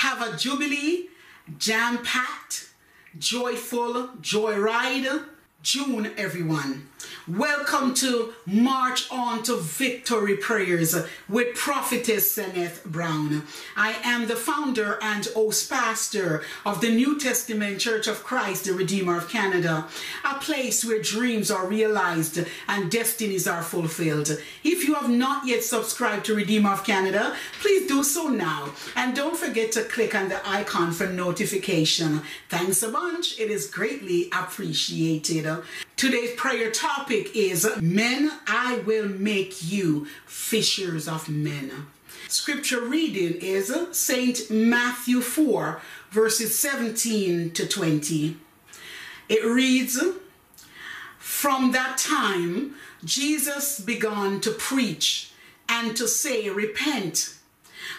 have a jubilee, jam packed, joyful joyride June, everyone. Welcome to March On to Victory Prayers with Prophetess Sanneth Brown. I am the founder and host pastor of the New Testament Church of Christ, the Redeemer of Canada, a place where dreams are realized and destinies are fulfilled. If you have not yet subscribed to Redeemer of Canada, please do so now. And don't forget to click on the icon for notification. Thanks a bunch. It is greatly appreciated. Today's prayer topic is Men, I will make you fishers of men. Scripture reading is St. Matthew 4, verses 17 to 20. It reads, From that time, Jesus began to preach and to say, Repent,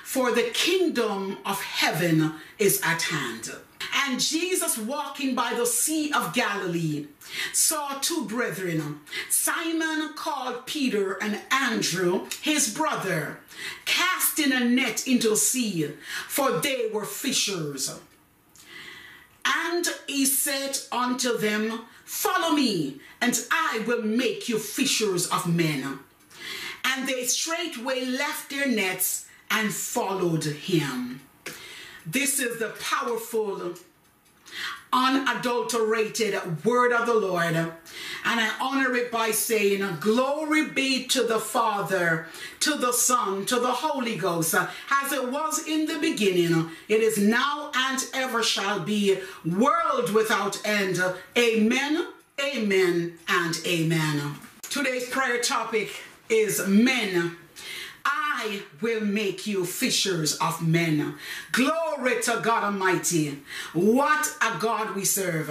for the kingdom of heaven is at hand. And Jesus, walking by the Sea of Galilee, saw two brethren, Simon called Peter and Andrew, his brother, casting a net into the sea, for they were fishers. And he said unto them, Follow me, and I will make you fishers of men. And they straightway left their nets and followed him. This is the powerful, unadulterated word of the Lord. And I honor it by saying, Glory be to the Father, to the Son, to the Holy Ghost, as it was in the beginning, it is now and ever shall be, world without end. Amen, amen, and amen. Today's prayer topic is men will make you fishers of men. Glory to God Almighty. What a God we serve.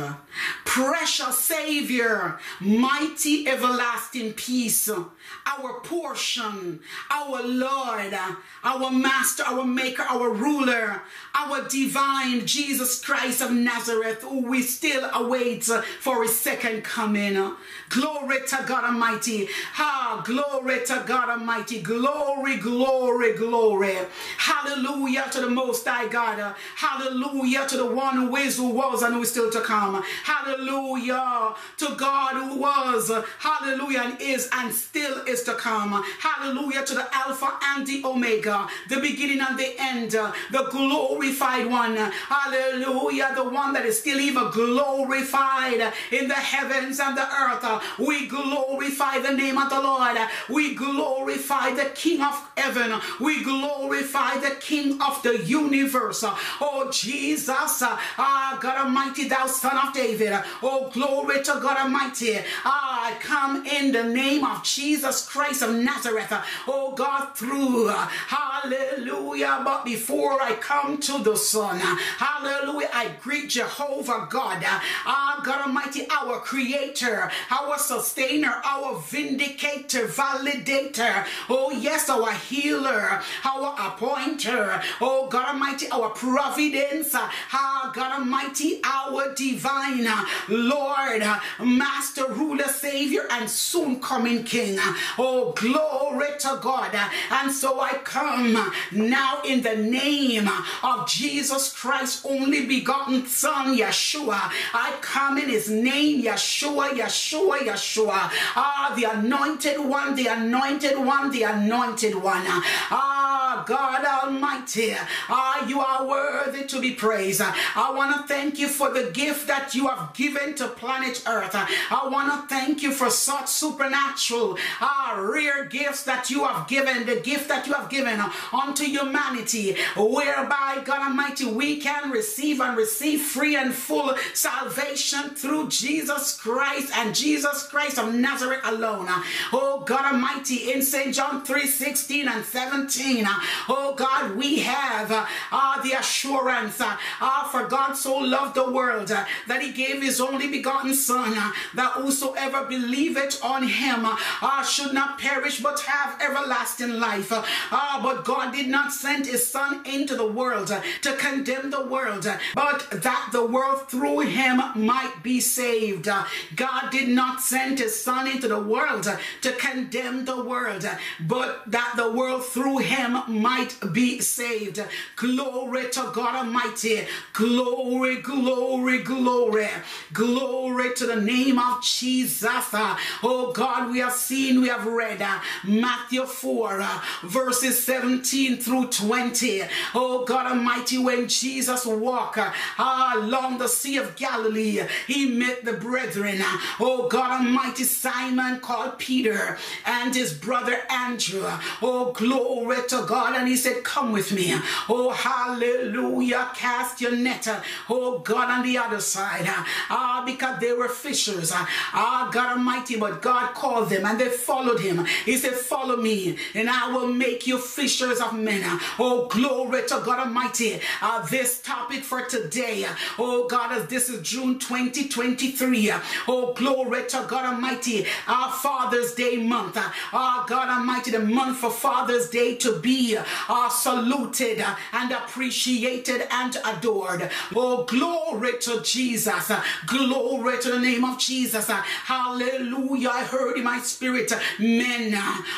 Precious Savior, mighty everlasting peace, our portion, our Lord, our Master, our Maker, our Ruler, our divine Jesus Christ of Nazareth, who we still await for his second coming. Glory to God Almighty. Ah, glory to God Almighty. Glory, glory, glory. Glory. Hallelujah to the Most High God. Hallelujah to the one who is, who was, and who is still to come. Hallelujah to God who was. Hallelujah and is and still is to come. Hallelujah to the Alpha and the Omega, the beginning and the end, the glorified one. Hallelujah, the one that is still even glorified in the heavens and the earth. We glorify the name of the Lord. We glorify the King of heaven. We glorify the King of the universe. Oh, Jesus. Ah, God Almighty, thou Son of David. Oh, glory to God Almighty. Ah, I come in the name of Jesus Christ of Nazareth. Oh, God, through. Hallelujah. But before I come to the Son, hallelujah, I greet Jehovah God. Ah, God Almighty, our Creator, our Sustainer, our Vindicator, Validator. Oh, yes, our Healer, our Appointer. Oh, God Almighty, our Providence. Ah, God Almighty, our Divine Lord, Master, Ruler, Savior, and soon coming King. Oh, glory to God. And so I come now in the name of Jesus Christ, only begotten Son, Yeshua. I come in his name, Yeshua, Yeshua, Yeshua. Ah, the anointed one, the anointed one, the anointed one. Ah, God Almighty. Ah, you are worthy to be praised. I want to thank you for the gift that you have given to planet Earth. I want to thank you for such supernatural, ah, rare gifts that you have given, the gift that you have given unto humanity, whereby, God Almighty, we can receive and receive free and full salvation through Jesus Christ and Jesus Christ of Nazareth alone. Oh, God Almighty, in St. John 3 16 and 17, oh God, we have uh, the assurance uh, uh, for God so loved the world uh, that he gave his only begotten Son, uh, that whosoever believeth on him uh, should not perish but have everlasting life. Uh, but God did not send his Son into the world uh, to condemn the world, uh, but that the world through him might be saved. Uh, God did not send his Son into the world uh, to condemn the world, uh, but that the world through him might be saved. Glory to God Almighty. Glory, glory, glory. Glory to the name of Jesus. Oh God, we have seen, we have read uh, Matthew 4, uh, verses 17 through 20. Oh God Almighty, when Jesus walked uh, along the Sea of Galilee, he met the brethren. Oh God Almighty, Simon called Peter and his brother Andrew. Oh, glory to God. And he said, Come with me. Oh, hallelujah. Cast your net. Oh, God, on the other side. Ah, because they were fishers. Ah, God Almighty. But God called them and they followed him. He said, Follow me, and I will make you fishers of men. Oh, glory to God Almighty. Uh, this topic for today. Oh, God, as this is June 2023. Oh, glory to God Almighty. Our Father's Day month. Our God Almighty, the month for Father's Day to be uh, saluted and appreciated and adored. Oh, glory to Jesus. Glory to the name of Jesus. Hallelujah. I heard in my spirit, men.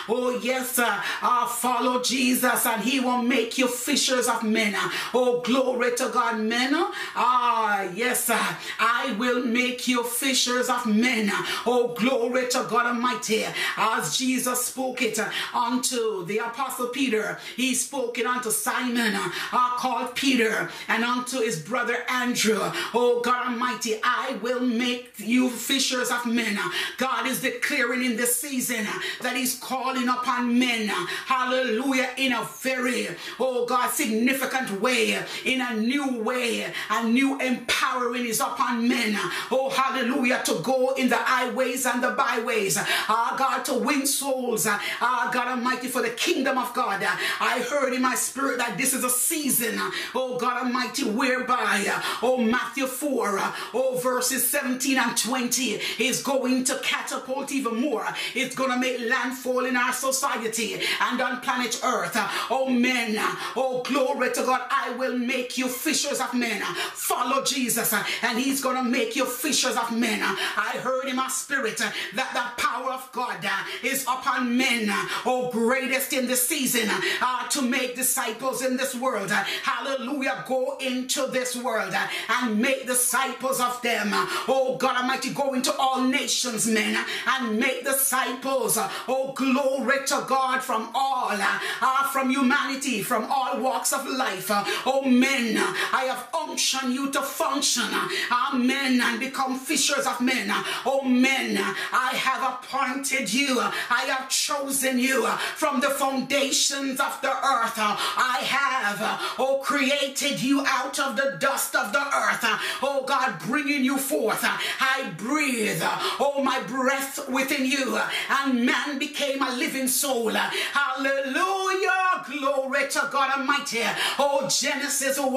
Oh, yes, uh, follow Jesus and he will make you fishers of men. Oh, glory to God, men. Ah, yes, uh, I will make you fishers of men. Oh, glory to God Almighty. As Jesus spoke it unto the Apostle Peter, he spoke it unto Simon, uh, called Peter, and unto his brother Andrew. Oh, God Almighty, I will make you fishers of men. God is declaring in this season that he's calling upon men. Hallelujah. In a very, oh God, significant way, in a new way, a new empowering is upon men. Oh, hallelujah. To go in the highways and the byways. Ah, God, to win souls. Ah, God Almighty, for the kingdom of God. I heard in my spirit that this is a season, oh God Almighty, whereby, oh Matthew 4, oh verses 17 and 20 is going to catapult even more. It's going to make landfall in our society and on planet earth. Oh men, oh glory to God, I will make you fishers of men. Follow Jesus and he's going to make you fishers of men. I heard in my spirit that the power of God is upon men, oh greatest in the season, uh, to make disciples in this world. Hallelujah. Go into this world and make disciples of them. Oh God Almighty, go into all nations, men, and make disciples. Oh, glory to God from all, uh, from humanity, from all walks of life. Oh, men, I have unctioned you to function. Amen. And become fishers of men. Oh, men, I have appointed you. I have chosen you from the foundations of the earth. Uh, I have, uh, oh, created you out of the dust of the earth. Uh, oh, God, bringing you forth. I breathe, oh, my breath within you. And man became a living soul. Hallelujah. Glory to God Almighty. Oh, Genesis 1.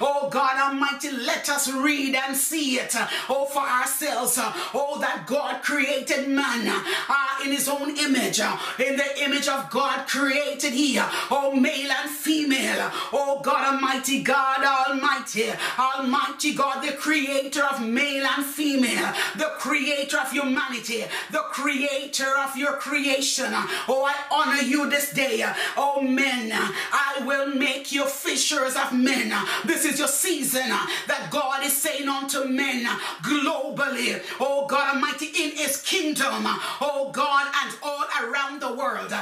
Oh, God Almighty, let us read and see it. Oh, for ourselves. Oh, that God created man uh, in his own image. In the image of God created here, Oh, male and female. Oh, God Almighty, God Almighty. Almighty God, the creator of male and female. The creator of humanity. The creator of your creation. Oh, I honor you this day. Oh, men, I will make you fishers of men. This is your season that God is saying unto men globally. Oh, God Almighty, in his kingdom. Oh, God, and all around the world.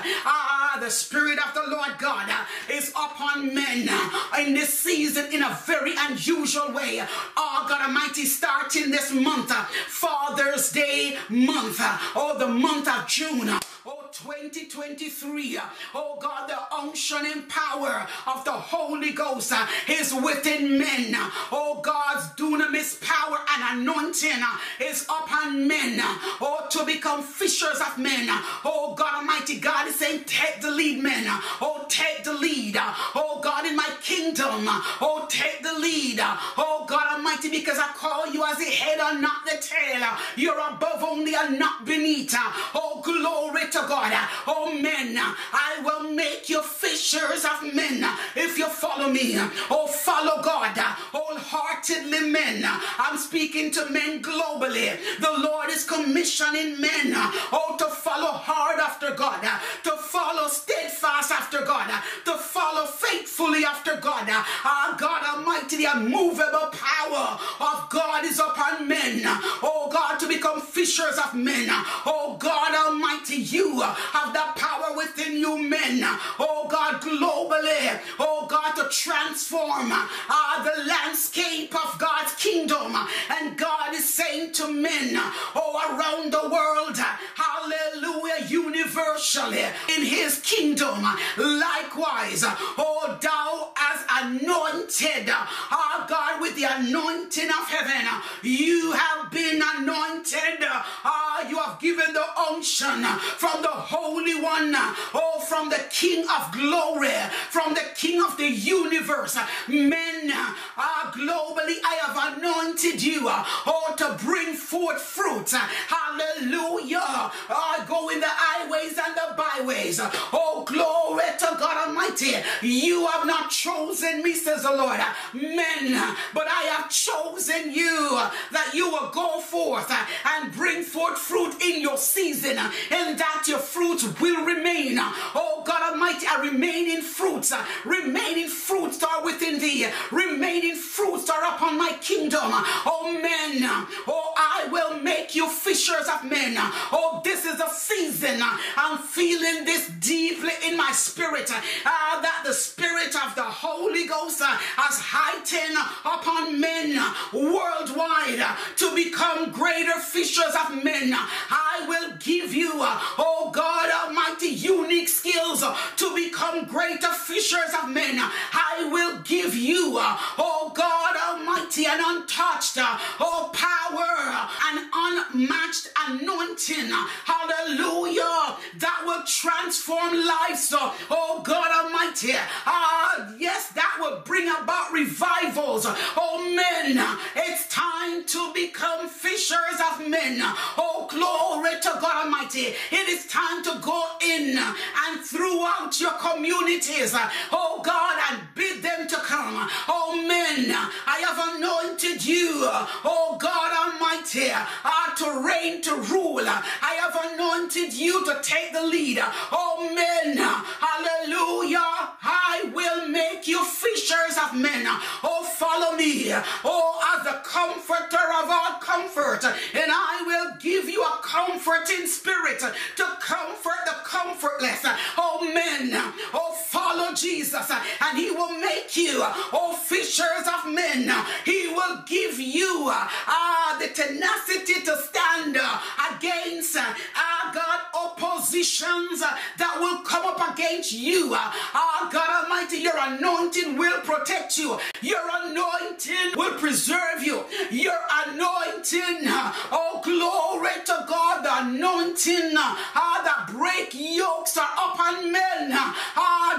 Ah, the Spirit of the Lord God uh, is upon men uh, in this season in a very unusual way. Oh, God Almighty, starting this month, uh, Father's Day month, oh, the month of June. Oh, 2023. Oh, God, the unction and power of the Holy Ghost uh, is within men. Oh, God's dunamis power and anointing uh, is upon men. Uh, oh, to become fishers of men. Oh, God Almighty, God is saying, take the lead, men. Oh, take the lead. Oh, God, in my kingdom. Oh, take the lead. Oh, God Almighty, because I call you as the head and not the tail. You're above only and not beneath. Oh, glory to God. Oh, men, I will make you fishers of men if you follow me. Oh, follow God. Wholeheartedly men. I'm speaking to men globally. The Lord is commissioning men oh, to follow hard after God, to follow steadfast after God, to follow faithfully after God. Our God Almighty, the unmovable power of God is upon men. Oh God, to become fishers of men. Oh God Almighty, you have the power within you, men. Oh God, globally. Oh God, to transform uh, the landscape of God's kingdom. And God is saying to men, oh, around the world, hallelujah, universally in his kingdom. Likewise, oh, thou as anointed, our God, with the anointing of heaven, you have been anointed. Uh, you have given the unction from the Holy One, oh, from the King of glory, from the King of the universe. Men, uh, globally, I have anointed you, oh, to bring forth fruit. Hallelujah. Uh, go in the highways and the byways. Oh, glory to God Almighty. You have not chosen me, says the Lord, men, but I have chosen you that you will go forth and bring forth fruit in your season and that your fruits will remain. Oh, God Almighty, a remaining fruits, remaining fruits that are within thee, remaining fruits that are upon my kingdom. Oh, men, oh, I will make you fishers of men. Oh, this is a season. I'm feeling this deeply in my spirit uh, that the spirit of the Holy Ghost uh, has heightened upon men worldwide uh, to become greater fishers of men. I will give you, uh, oh God Almighty, unique skills uh, to become greater fishers of men. I will give you, uh, oh God Almighty, an untouched, oh power, an unmatched anointing. Hallelujah. That will transform lives. Oh God Almighty. Ah, yes, that will bring about revivals. Oh men, it's time to become fishers of men. Oh God It is time to go in and throughout your communities. Oh God, and bid them to come. Oh men, I have anointed you. Oh God Almighty, uh, to reign, to rule. I have anointed you to take the lead. Oh men, hallelujah. I will make you fishers of men. Oh, follow me. Oh, as the comforter of all comfort. And I will give you a comforting spirit Uh, to comfort the comfortless. Uh, oh, men. Uh, oh, follow Jesus. And he will make you, oh, fishers of men. He will give you uh, ah, the tenacity to stand against uh, ah, God oppositions that will come up against you. Uh, ah, God Almighty, your anointing will protect you. Your anointing will preserve you. Your anointing, oh glory to God, the anointing uh, that break yokes are upon men. Uh,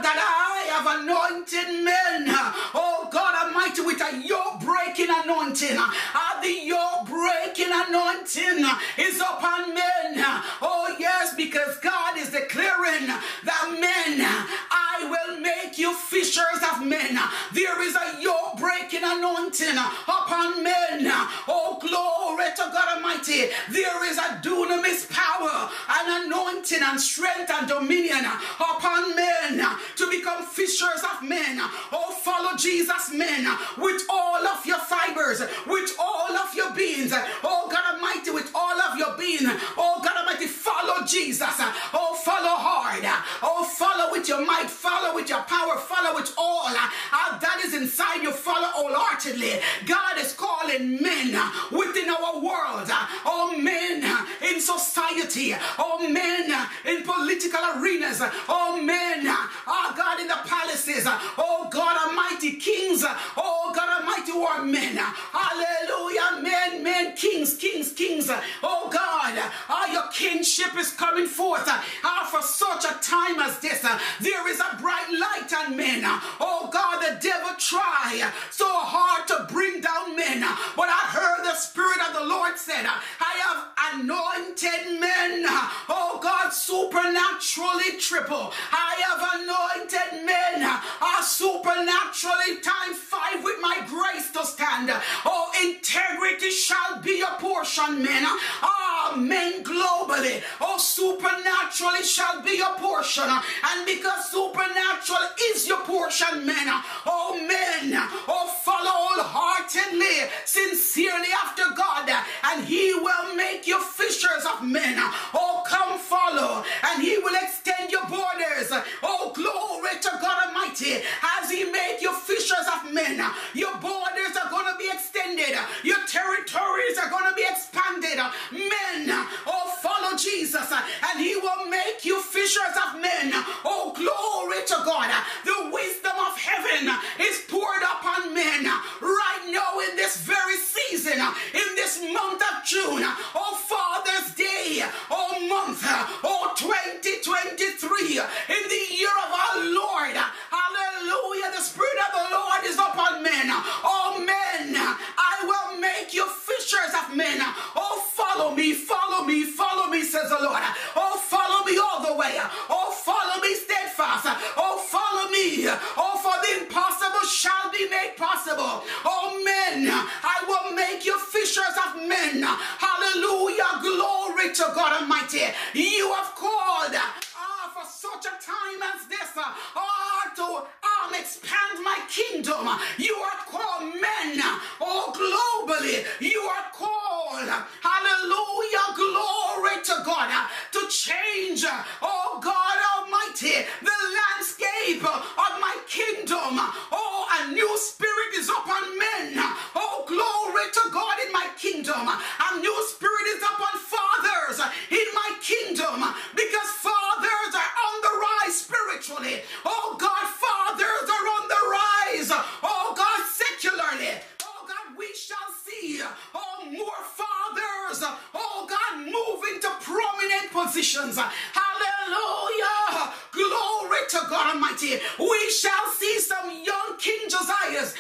that I have anointed men. Ah. Oh God Almighty, with a yoke breaking anointing. Uh, the yoke breaking anointing is upon men. Oh yes, because God is declaring that men, I will make you fishers of men. There is a yoke breaking anointing upon men. Oh, glory to God Almighty. There is a dunamis power and anointing and strength and dominion upon men to become fishers of men. Oh, follow Jesus, men, with all of your fibers, with all of your beings. Oh, God Almighty, with all of your being. Oh, God Almighty, follow Jesus. Oh, follow hard. Oh, follow with your might, follow with your power, follow with all uh, that is inside you, follow wholeheartedly. God is calling men within our world, all men in society, all men in political arenas, all men, oh God, in the palaces, oh God Almighty, kings, oh God Almighty, who are men. Hallelujah, men, men, kings, kings, kings. Oh God, oh, your kingship is coming forth actually time five with my grace to stand. Oh, integrity shall be your portion, men. Amen. Globally. Oh, supernaturally shall be your portion. And because supernatural is your portion, men. Oh, men. Oh, follow wholeheartedly, sincerely after God. And he will make you fishers of men. Oh, come follow. And he will extend your borders. Oh, glory to God Almighty. Shall see. Oh, more fathers. Oh, God, move into prominent positions. Hallelujah. Glory to God Almighty. We shall see some young King Josiahs.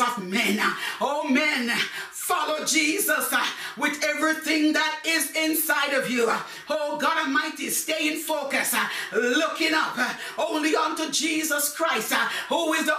Of men. Oh men, follow Jesus with everything that is inside of you. Oh God Almighty, stay in focus, looking up only unto Jesus Christ, who is the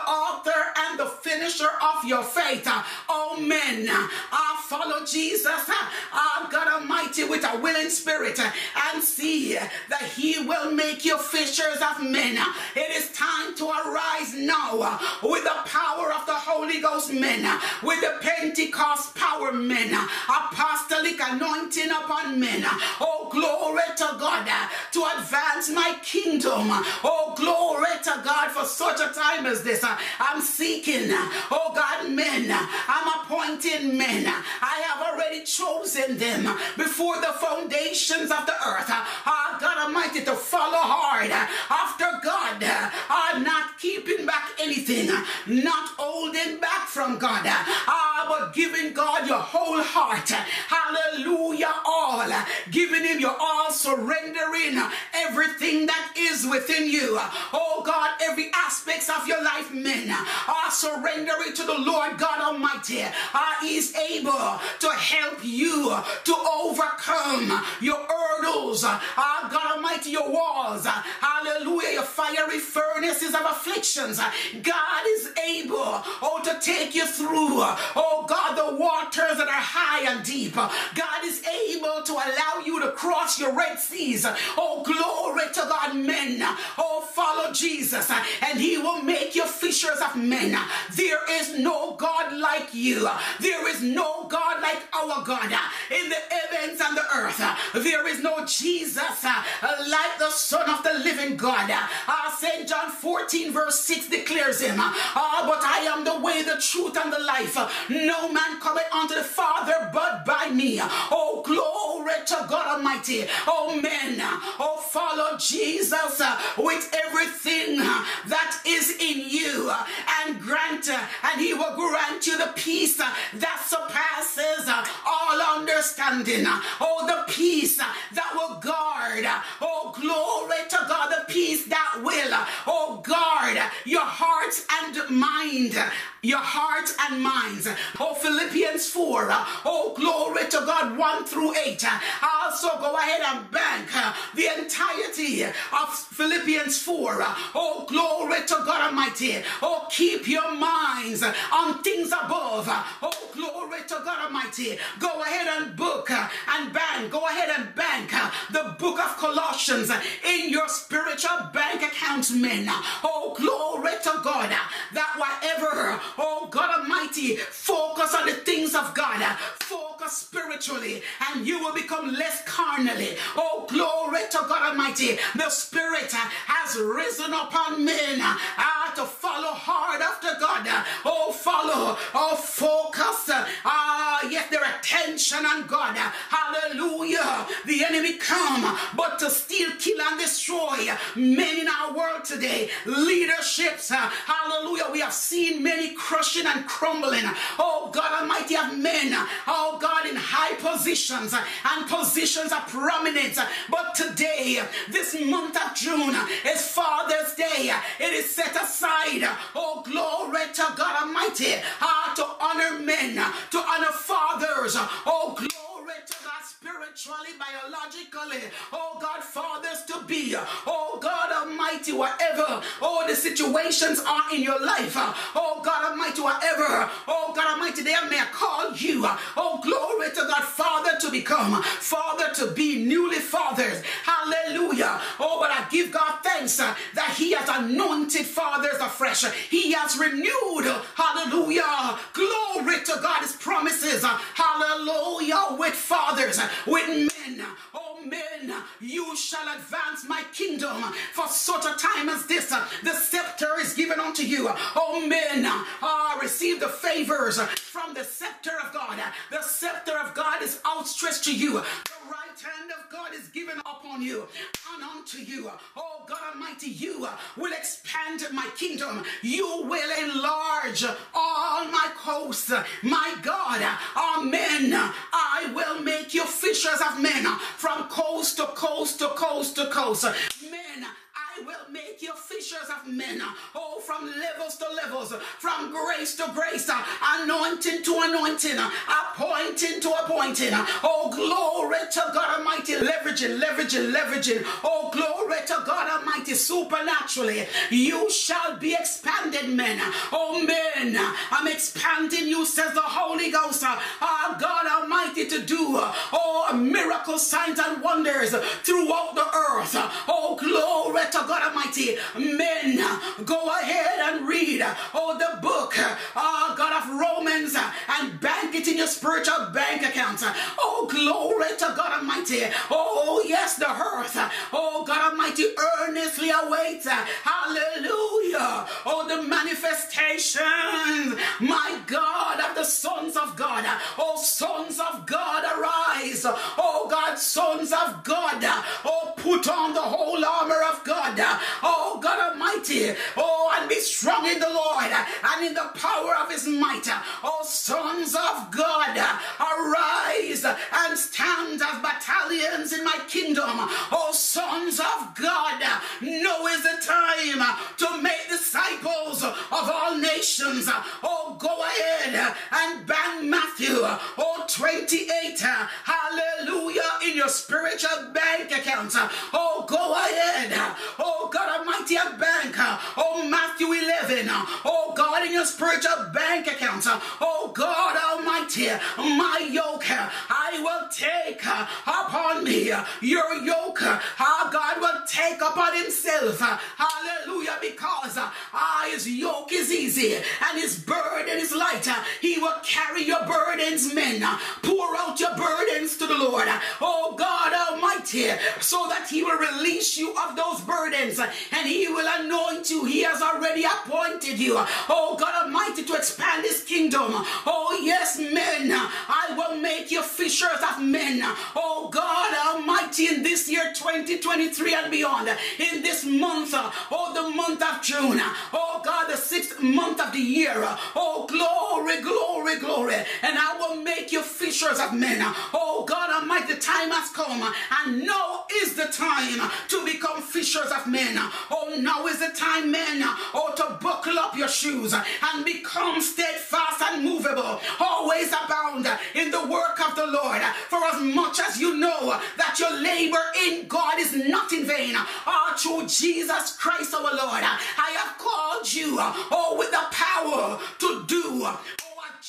of your faith. Oh men, I follow Jesus, oh God Almighty, with a willing spirit and see that he will make you fishers of men. It is time to arise now with the power of the Holy Ghost men, with the Pentecost power men, apostolic anointing upon men. Oh, glory to God to advance my kingdom. Oh, glory to God for such a time as this. I'm seeking, oh God, men. I'm appointing men. I have already chosen them before the foundations of the earth. Ah, God Almighty, to follow hard after God. Ah, not keeping back anything, not holding back from God. Ah, but giving God your whole heart. Hallelujah, all. Giving Him your all, surrendering everything that is within you. Oh God, every aspects of your life, men, are surrendering to the Lord God Almighty. Ah, He's able to help you to overcome your hurdles. Ah, God Almighty, your walls. Hallelujah, your fiery furnaces of afflictions. God is able, oh, to take you through, oh God, the waters that are high and deep. God is able to allow you to cross your Red Seas. Oh, glory to God, men. Oh, follow Jesus, and He will make you fishers of men. Like you. There is no God like our God in the heavens and the earth. There is no Jesus uh, like the Son of the living God. Uh, St. John 14, verse 6 declares him. Uh, but I am the way, the truth, and the life. No man cometh unto the Father but by me. Oh, glory to God Almighty. Oh, men, oh, follow Jesus uh, with everything uh, that is in you and grant, and he will grant you the peace that surpasses all understanding. Oh, the peace that will guard. Oh, glory to God, the peace that will, oh, guard your hearts and mind your hearts and minds. Oh, Philippians 4. Uh, oh, glory to God, 1 through 8. Also, go ahead and bank uh, the entirety of Philippians 4. Uh, oh, glory to God Almighty. Oh, keep your minds on things above. Oh, glory to God Almighty. Go ahead and book and bank. Go ahead and bank the book of Colossians in your spiritual bank accounts, men. Oh, glory to God. That whatever Oh God Almighty, focus on the things of God. Focus spiritually, and you will become less carnally. Oh, glory to God Almighty. The Spirit has risen upon men uh, to follow hard after God. Oh, follow. Oh, focus. Ah, uh, yes, their attention on God. Hallelujah. The enemy come, but to steal, kill, and destroy men in our world today. Leaderships. Hallelujah. We have seen many crushing and crumbling. Oh God Almighty of men. Oh God in high positions and positions of prominence. But today, this month of June is Father's Day. It is set aside. Oh glory to God Almighty. Uh, to honor men, to honor fathers. Oh glory spiritually, biologically. Oh God, fathers to be. Oh God Almighty, whatever. Oh, the situations are in your life. Oh God Almighty, whatever. Oh God Almighty, they may call you. Oh, glory to God, Father to become, Father to be newly fathers. Hallelujah. Oh, but I give God uh, that He has anointed fathers afresh. He has renewed. Hallelujah. Glory to God, His promises. Hallelujah. With fathers with men. Oh, men, you shall advance my kingdom for such a time as this. The scepter is given unto you. Oh, men, uh, receive the favors from the scepter of God. The scepter of God is outstretched to you. The right hand of God is given upon you and unto you. Oh, God Almighty, you will expand my kingdom. You will enlarge all my coasts. My God, amen. I will make you fishers of men from coast to coast to coast to coast. Men, Will make you fishers of men. Oh, from levels to levels, from grace to grace, anointing to anointing, appointing to appointing. Oh, glory to God Almighty, leveraging, leveraging, leveraging. Oh, glory to God Almighty, supernaturally. You shall be expanded, men. Oh, men, I'm expanding you, says the Holy Ghost. Oh, God Almighty, to do oh miracles, signs, and wonders throughout the earth. Oh, glory to God Almighty. Men, go ahead and read oh the book, oh God of Romans, and bank it in your spiritual bank account. Oh, glory to God Almighty. Oh, yes, the earth. Oh, God Almighty, earnestly awaits. Hallelujah. Oh, the manifestation, my God, of the sons of God. Oh, sons of God, arise. Oh, God, sons of God. Oh, put on the whole armor of God. Oh, God Almighty. Oh, and be strong in the Lord and in the power of his might. Oh, sons of God, arise and stand as battalions in my kingdom. Oh, sons of God, now is the time to make disciples of all nations. Oh, go ahead and bang Matthew. Oh, 28. Hallelujah. In your spiritual bank account. Oh, go ahead. Oh, Oh God Almighty, a bank. Uh, oh, Matthew 11. Uh, oh, God, in your spiritual bank account. Uh, oh, God Almighty, my upon. Uh, your yoke, uh, our God will take upon himself. Uh, hallelujah, because uh, ah, his yoke is easy and his burden is light. He will carry your burdens, men. Pour out your burdens to the Lord. Oh, God Almighty, so that he will release you of those burdens and he will anoint you. He has already appointed you. Oh, God Almighty, to expand his kingdom. Oh, yes, men, I will make you fishers of men. Oh, God Almighty, in this year 2023 and beyond, in this month, oh, the month of June, oh, God, the sixth month of the year, oh, glory, glory, glory and I will make you fishers of men. Oh God Almighty, the time has come, and now is the time to become fishers of men. Oh, now is the time, men, oh, to buckle up your shoes and become steadfast and movable, always abound in the work of the Lord. For as much as you know that your labor in God is not in vain, oh, through Jesus Christ our Lord, I have called you, oh, with the power to do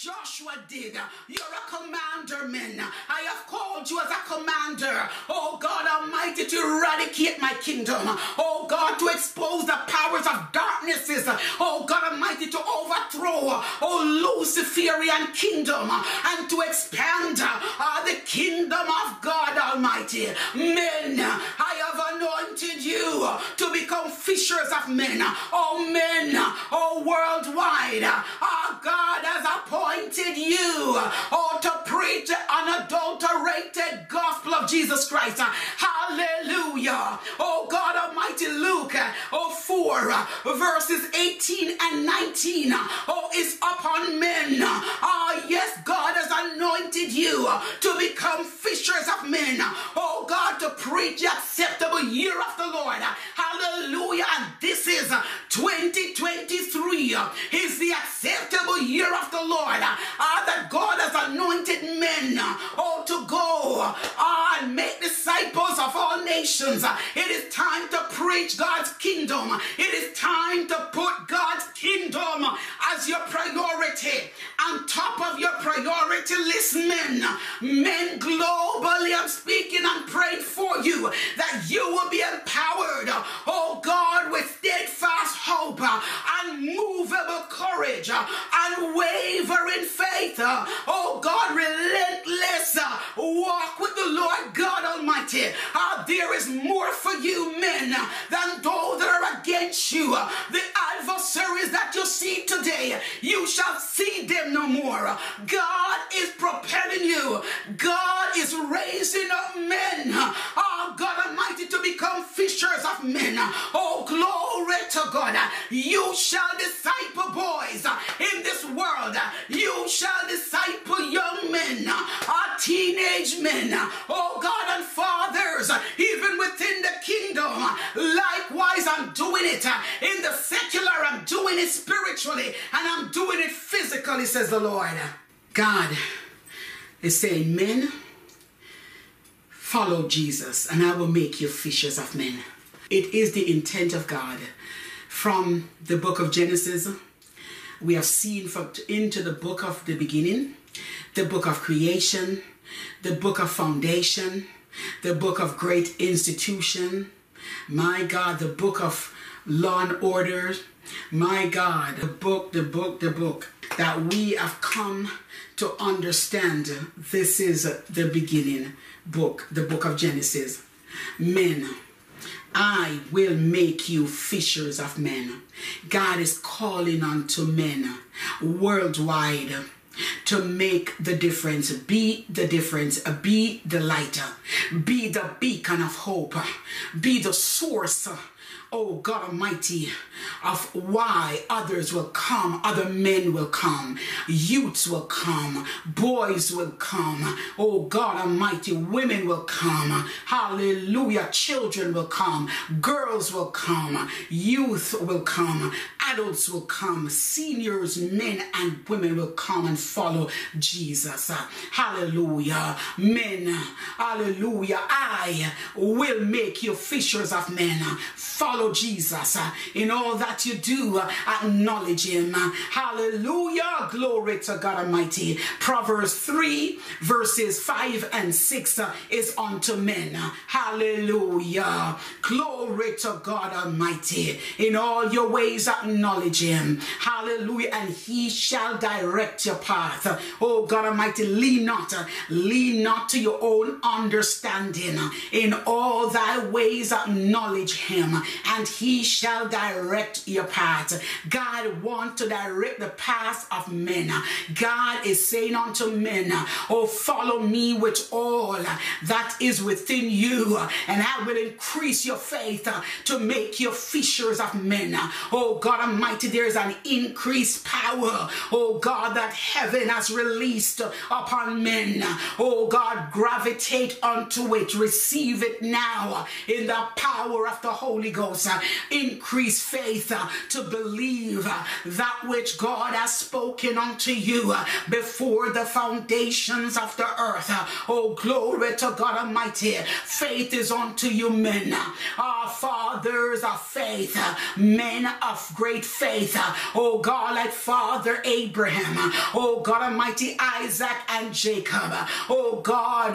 Joshua did. You're a commander, men. I have called you as a commander. Oh God Almighty, to eradicate my kingdom. Oh God, to expose the powers of darknesses. Oh God Almighty, to overthrow oh Luciferian kingdom and to expand uh, the kingdom of God Almighty. Men, I have anointed you to become fishers of men. Oh men, oh worldwide. Our God has appointed anointed you oh, to preach the unadulterated gospel of Jesus Christ. Hallelujah. Oh God Almighty, Luke oh, 4 verses 18 and 19 oh, is upon men. Ah, yes, God has anointed you to become fishers of men. Oh God, to preach the acceptable year of the Lord. Hallelujah. And this is 2023 is the acceptable year of the Lord uh, that God has anointed men uh, to go uh, and make disciples of all nations. It is time to preach God's kingdom. It is time to put God's kingdom as your priority. On top of your priority list, men, men globally, I'm speaking and praying for you that you will be empowered, oh God, with steadfast hope and movable courage and wavering faith. Uh, oh God, relentless uh, walk with the Lord God Almighty. Uh, there is more for you, men, uh, than those that are against you. The adversaries that you see today, you shall see them no more. God is propelling you. God is raising up men. Oh God Almighty to become fishers of men. Oh glory to God. You shall disciple boys in this world. You shall disciple young men, our teenage men. Oh God and fathers, even within the kingdom. Likewise, I'm doing it in the secular. I'm doing it spiritually, and I'm doing it physically, says the Lord. God is saying, men, follow Jesus, and I will make you fishers of men. It is the intent of God. From the book of Genesis, we have seen from into the book of the beginning, the book of creation, the book of foundation, the book of great institution, my God, the book of law and order, my God, the book, the book, the book that we have come to understand. This is the beginning book, the book of Genesis. Men, I will make you fishers of men. God is calling unto men worldwide to make the difference. Be the difference. Be the light. Be the beacon of hope. Be the source oh God Almighty, of why others will come, other men will come, youths will come, boys will come, oh God Almighty, women will come, hallelujah, children will come, girls will come, youth will come, adults will come, seniors, men and women will come and follow Jesus. Hallelujah. Men, hallelujah. I will make you fishers of men. Follow Jesus uh, in all that you do. Uh, acknowledge him. Uh, hallelujah. Glory to God Almighty. Proverbs 3 verses 5 and 6 is unto men. Hallelujah. Glory to God Almighty. In all your ways acknowledge acknowledge him. Hallelujah. And he shall direct your path. Oh God Almighty, lean not, lean not to your own understanding. In all thy ways acknowledge him and he shall direct your path. God wants to direct the path of men. God is saying unto men, Oh, follow me with all that is within you, and I will increase your faith to make you fishers of men. Oh, God Almighty, there is an increased power, oh God, that heaven has released upon men. Oh God, gravitate unto it, receive it now in the power of the Holy Ghost. Uh, increase faith uh, to believe uh, that which God has spoken unto you before the foundations of the earth. Oh, glory to God Almighty. Faith is unto you, men. Our fathers of faith, men of great faith. Oh, God, like Father Abraham. Oh, God Almighty, Isaac and Jacob. Oh, God,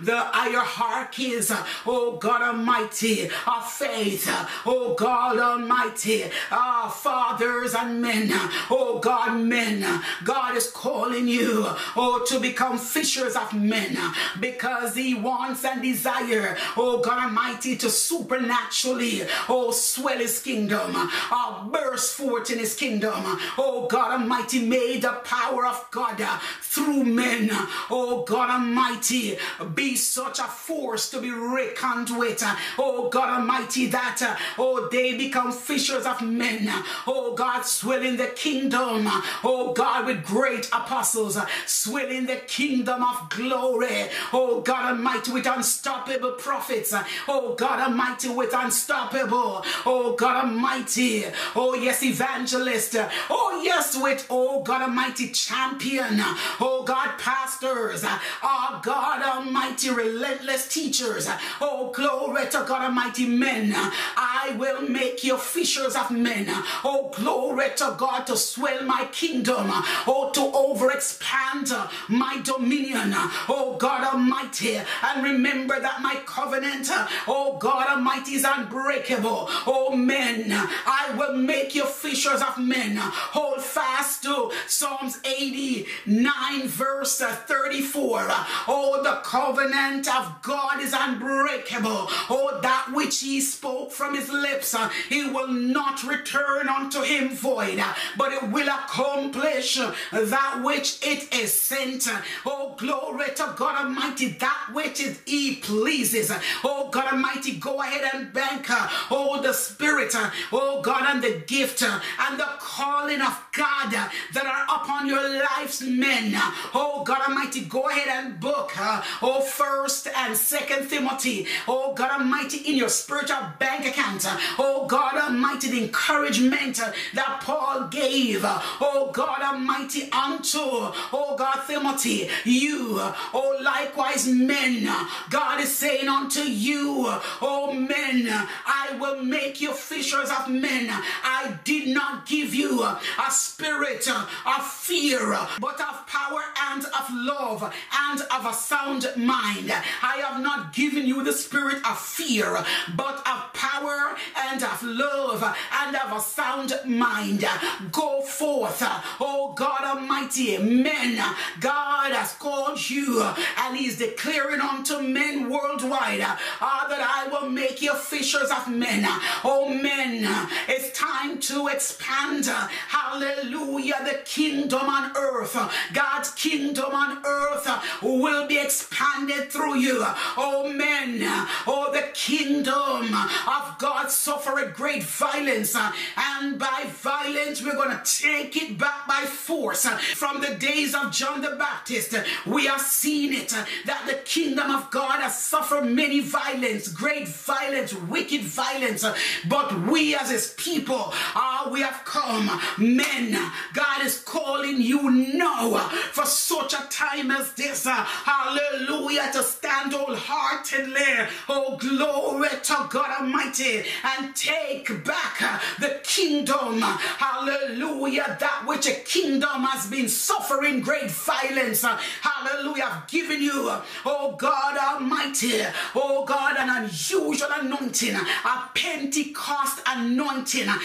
the hierarchies. Oh, God Almighty, of faith. Oh, God Almighty, our fathers and men. Oh, God, men. God is calling you, oh, to become fishers of men because he wants and desire, oh, God Almighty, to supernaturally, oh, swell his kingdom, uh, burst forth in his kingdom. Oh, God Almighty, may the power of God through men, oh, God Almighty, be such a force to be reckoned with. Oh, God Almighty, that, oh, they become fishers of men. Oh, God, swelling the kingdom. Oh, God, with great apostles, swelling the kingdom of glory. Oh, God Almighty, with unstoppable prophets. Oh, God Almighty, with unstoppable. Oh, God Almighty. Oh, yes, evangelist. Oh, yes, with, oh, God Almighty, champion. Oh, God, pastors. Oh, God Almighty, relentless teachers. Oh, glory to God Almighty, men. I will make you fishers of men. Oh, glory to God to swell my kingdom. Oh, to overexpand my dominion. Oh, God Almighty. And remember that my covenant, oh, God Almighty, is unbreakable. Oh, men, I will make you fishers of men. Hold fast to Psalms 89, verse 34. Oh, the covenant of God is unbreakable. Oh, that which he spoke from his lips, uh, he will not return unto him void, uh, but it will accomplish uh, that which it is sent. Oh, glory to God Almighty, that which is he pleases. Oh, God Almighty, go ahead and bank. Oh, the Spirit. Oh, God, and the gift and the calling of God uh, that are upon your lives, men. Oh, God Almighty, go ahead and book. Uh, oh, first and second Timothy. Oh, God Almighty, in your spiritual bank account. Oh, God Almighty, the encouragement uh, that Paul gave. Oh, God Almighty, unto, oh, God, Timothy, you. Oh, likewise, men. God is saying unto you, oh, men, I will make you fishers of men. I did not give you a spirit of fear, but of power and of love and of a sound mind. I have not given you the spirit of fear, but of power and of love and of a sound mind. Go forth, oh God Almighty, men. God has called you and He's declaring unto men worldwide uh, that I will make you fishers of men. Oh, men, it's time to expand. Hallelujah. The kingdom on earth, God's kingdom on earth will be expanded through you. Oh, men, oh, the kingdom of God suffer a great violence, and by violence, we're going to take it back by force. From the days of John the Baptist, we have seen it that the kingdom of God has suffered many violence, great violence, wicked violence. But we as his people, ah, we have come. Men, God is calling you now for such a time as this. Hallelujah. To stand wholeheartedly. Oh, glory to God Almighty. And take back the kingdom. Hallelujah. That which a kingdom has been suffering great violence. Hallelujah. I've given you, oh God Almighty. Oh God, an unusual anointing. A Pentecost anointing. A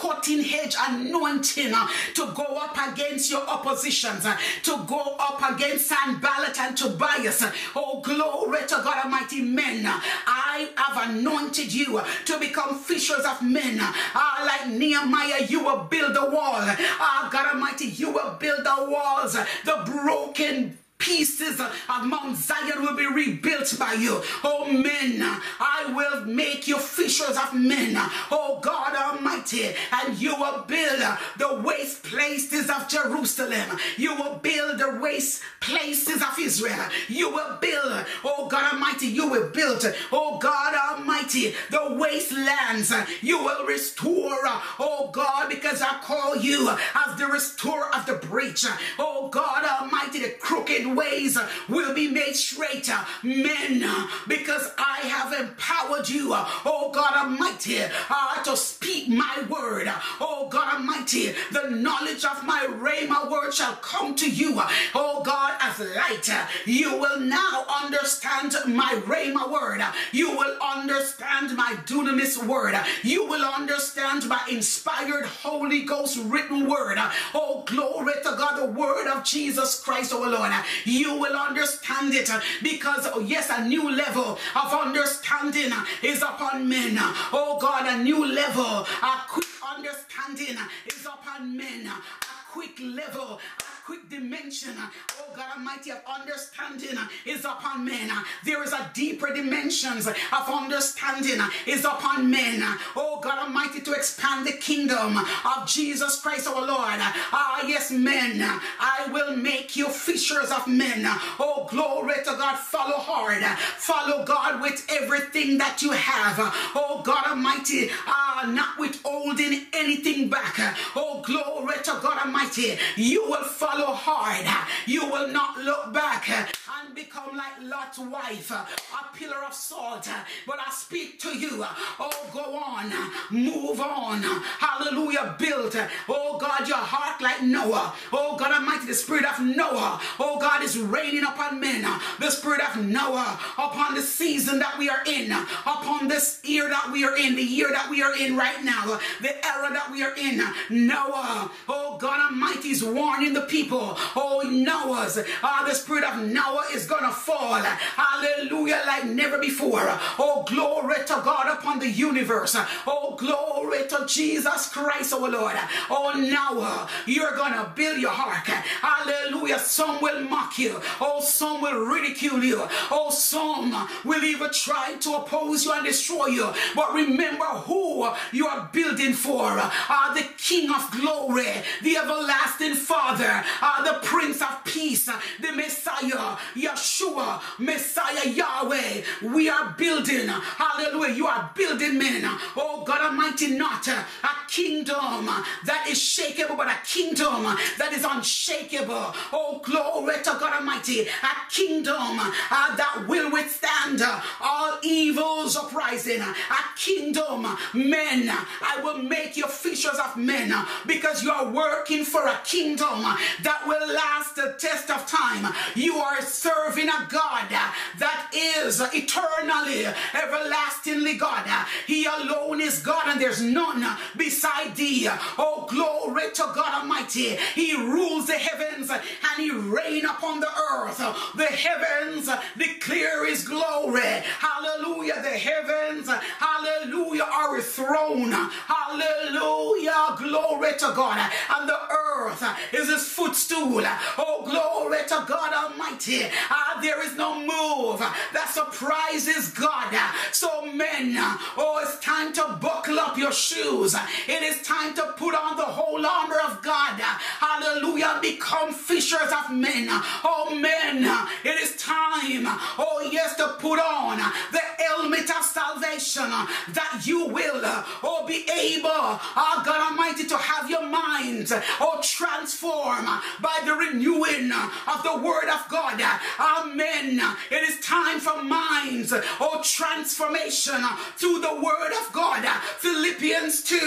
cutting edge anointing to go up against your oppositions. To go up against Sanballat and Tobias. Oh, glory to God Almighty, men. I have anointed you to become fishers of men. Ah, like Nehemiah, you will build a wall. Ah, God Almighty, you will build the walls, the broken pieces of Mount Zion will be rebuilt by you. Oh, men, I will make you fishers of men. Oh, God Almighty, and you will build the waste places of Jerusalem. You will build the waste places of Israel. You will build, oh God Almighty, you will build, oh God Almighty, the wastelands. You will restore, oh God, because I call you as the restorer of the breach. Oh God Almighty, the crooked ways will be made straight, men, because I have empowered you, oh God Almighty, uh, to speak my word. Oh God Almighty, the knowledge of my rhema word shall come to you, oh God, as light. You will now understand my rhema word. You will understand my dunamis word. You will understand my inspired Holy Ghost written word. Oh, glory to God, the word of Jesus Christ, oh Lord you will understand it because, oh, yes, a new level of understanding is upon men. Oh God, a new level, a quick understanding is upon men. A quick level, quick dimension, oh God Almighty, of understanding is upon men. There is a deeper dimensions of understanding is upon men. Oh God Almighty, to expand the kingdom of Jesus Christ our Lord. Ah, yes, men, I will make you fishers of men. Oh, glory to God. Follow hard. Follow God with everything that you have. Oh, God Almighty, ah, not withholding anything back. Oh, glory to God Almighty. You will follow follow hard. You will not look back and become like Lot's wife, a pillar of salt. But I speak to you. Oh, go on, move on. Hallelujah. Build. Oh, God, your heart like Noah. Oh, God Almighty, the spirit of Noah. Oh, God is raining upon men. The spirit of Noah upon the season that we are in, upon this year that we are in, the year that we are in right now, the era that we are in. Noah, oh, God Almighty is warning the people. Oh, Noah's, ah, the spirit of Noah is gonna fall. Hallelujah, like never before. Oh, glory to God upon the universe. Oh, glory to Jesus Christ, oh Lord. Oh, Noah, you're gonna build your ark. Hallelujah. Some will mock you. Oh, some will ridicule you. Oh, some will even try to oppose you and destroy you. But remember who you are building for. Uh, uh, the King of glory, the everlasting Father, uh, the Prince of Peace, uh, the Messiah, Yeshua, Messiah Yahweh. We are building, hallelujah, you are building men. Uh, oh God Almighty, not a kingdom that is shakeable, but a kingdom that is unshakable. Oh, glory to God Almighty, a kingdom uh, that will withstand all evils uprising, a kingdom, men. I will make you fishers of men because you are working for a kingdom that will last the test of time. You are serving a God that is eternally, everlastingly God. He alone is God and there's none beside thee. Oh, glory to God Almighty. He rules the heavens and he reign upon the earth. The heavens declare his glory. Hallelujah. The heavens, hallelujah, are a throne. Hallelujah. Glory to God. And the earth is his footstool. Oh, glory to God Almighty. Ah, there is no move that surprises God. So, men, oh, it's time to buckle up your shoes. It is time to put on the whole armor of God. Hallelujah. Become fishers of men. Oh, men, it is time, oh, yes, to put on the helmet of salvation that you will, oh, be able, oh, God Almighty, to have your mind, oh, transform by the renewing of the word of God. Amen. It is time for minds uh, or transformation through the word of God. Philippians 2,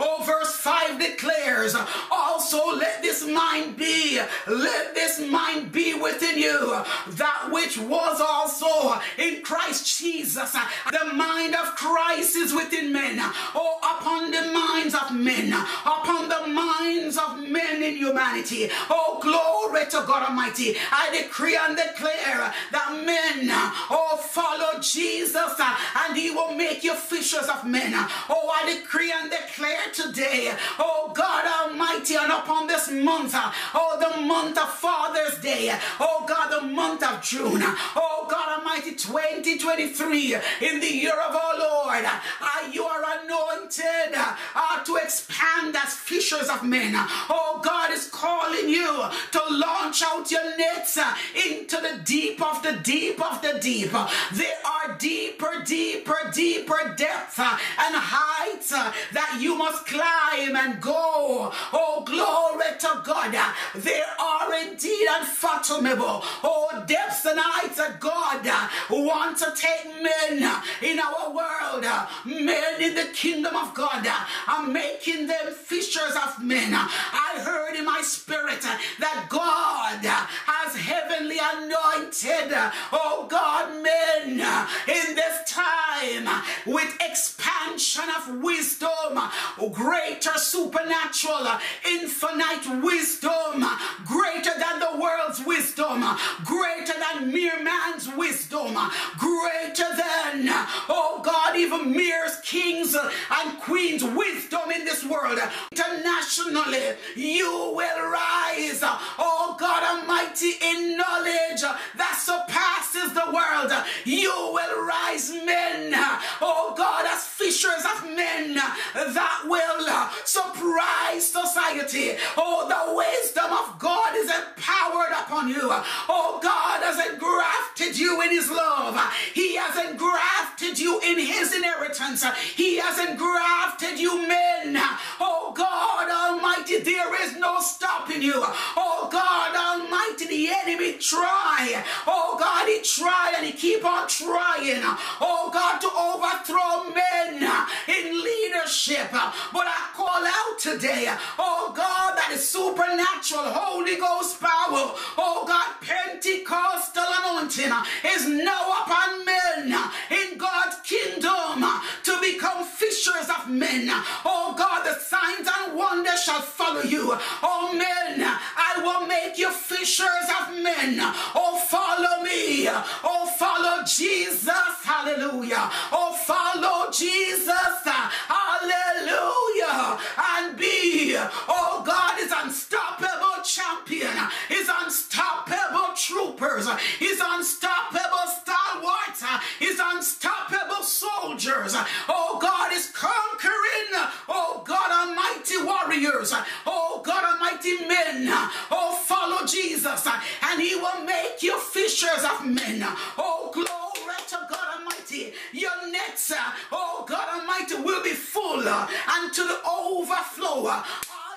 oh, verse 5 declares, also let this mind be, let this mind be within you, that which was also in Christ Jesus. The mind of Christ is within men. Oh, upon the minds of men, upon the minds of men in humanity. Oh, glory to God Almighty. I decree and declare that men, oh, follow Jesus and he will make you fishers of men. Oh, I decree and declare today, oh God Almighty, and upon this month, oh, the month of Father's Day, oh God, the month of June, oh God Almighty, 2023, in the year of our Lord, you are anointed uh, to expand as fishers of men. Oh, God is calling you to launch out your nets uh, into the deep of the deep of the deep. There are deeper, deeper, deeper depths uh, and heights uh, that you must climb and go. Oh, glory to God. There are indeed unfathomable, oh, depths and heights that God wants to take men in our world, men in the kingdom of God, and making them fishers of men. I heard in my spirit that God has heavenly anointed, oh God, men in this time with expansion of wisdom, greater supernatural, infinite wisdom, greater than the world's wisdom, greater than mere man's wisdom, greater than, oh God, even mere kings and queens' wisdom in this world. Internationally, you will rise, oh God Almighty, in knowledge that surpasses the world. You will rise men, oh God, as of men that will surprise society. Oh, the wisdom of God is empowered upon you. Oh, God has engrafted you in his love. He has engrafted you in his inheritance. He has engrafted you men. Oh, God Almighty, there is no stopping you. Oh, God Almighty, the enemy try. Oh, God, he try and he keep on trying. Oh, God, to overthrow men in leadership. But I call out today, oh, God, that is supernatural Holy Ghost power. Oh, God, Pentecostal anointing is now upon men in God's kingdom to become fishers of men. Oh, God, the signs and wonders shall follow you. Oh, men, I will make you fishers of men. Oh, follow me. Oh, follow Jesus. Hallelujah. Oh, follow Jesus. Hallelujah. And be, oh, God is unstoppable champion. Is unstoppable troopers. Is unstoppable stalwarts. Is unstoppable soldiers. Oh, God is conquering. Oh, God Almighty warriors. Oh, God Almighty men. Oh, follow Jesus. And he will make you fishers of men. Oh, glory to God Almighty. Your nets, oh, God Almighty, will be full and to the overflow Are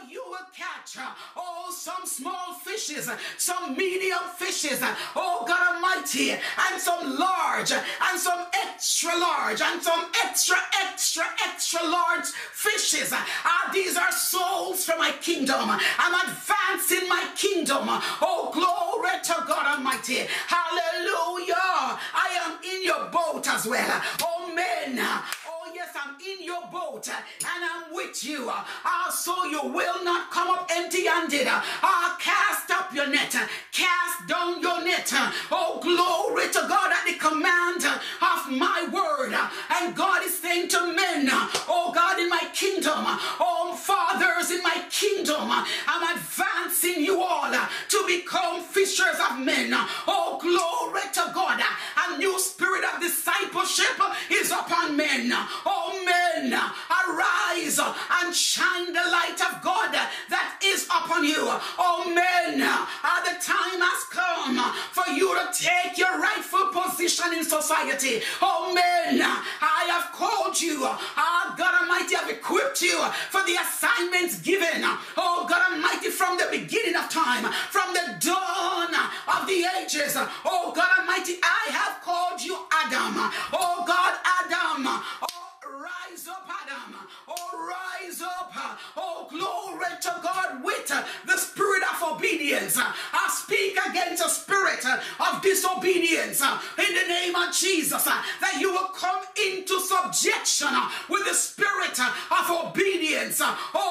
you will catch, oh, some small fishes, some medium fishes, oh God Almighty, and some large, and some extra large, and some extra, extra, extra large fishes. Ah, these are souls for my kingdom. I'm advancing my kingdom. Oh, glory to God Almighty. Hallelujah. I am in your boat as well. Oh, men. I'm in your boat and I'm with you. So you will not come up empty handed. Uh, cast up your net, cast down your net. Oh, glory to God at the command of my word. And God is saying to men, Jesus, uh, that you will come into subjection uh, with the spirit uh, of obedience. Oh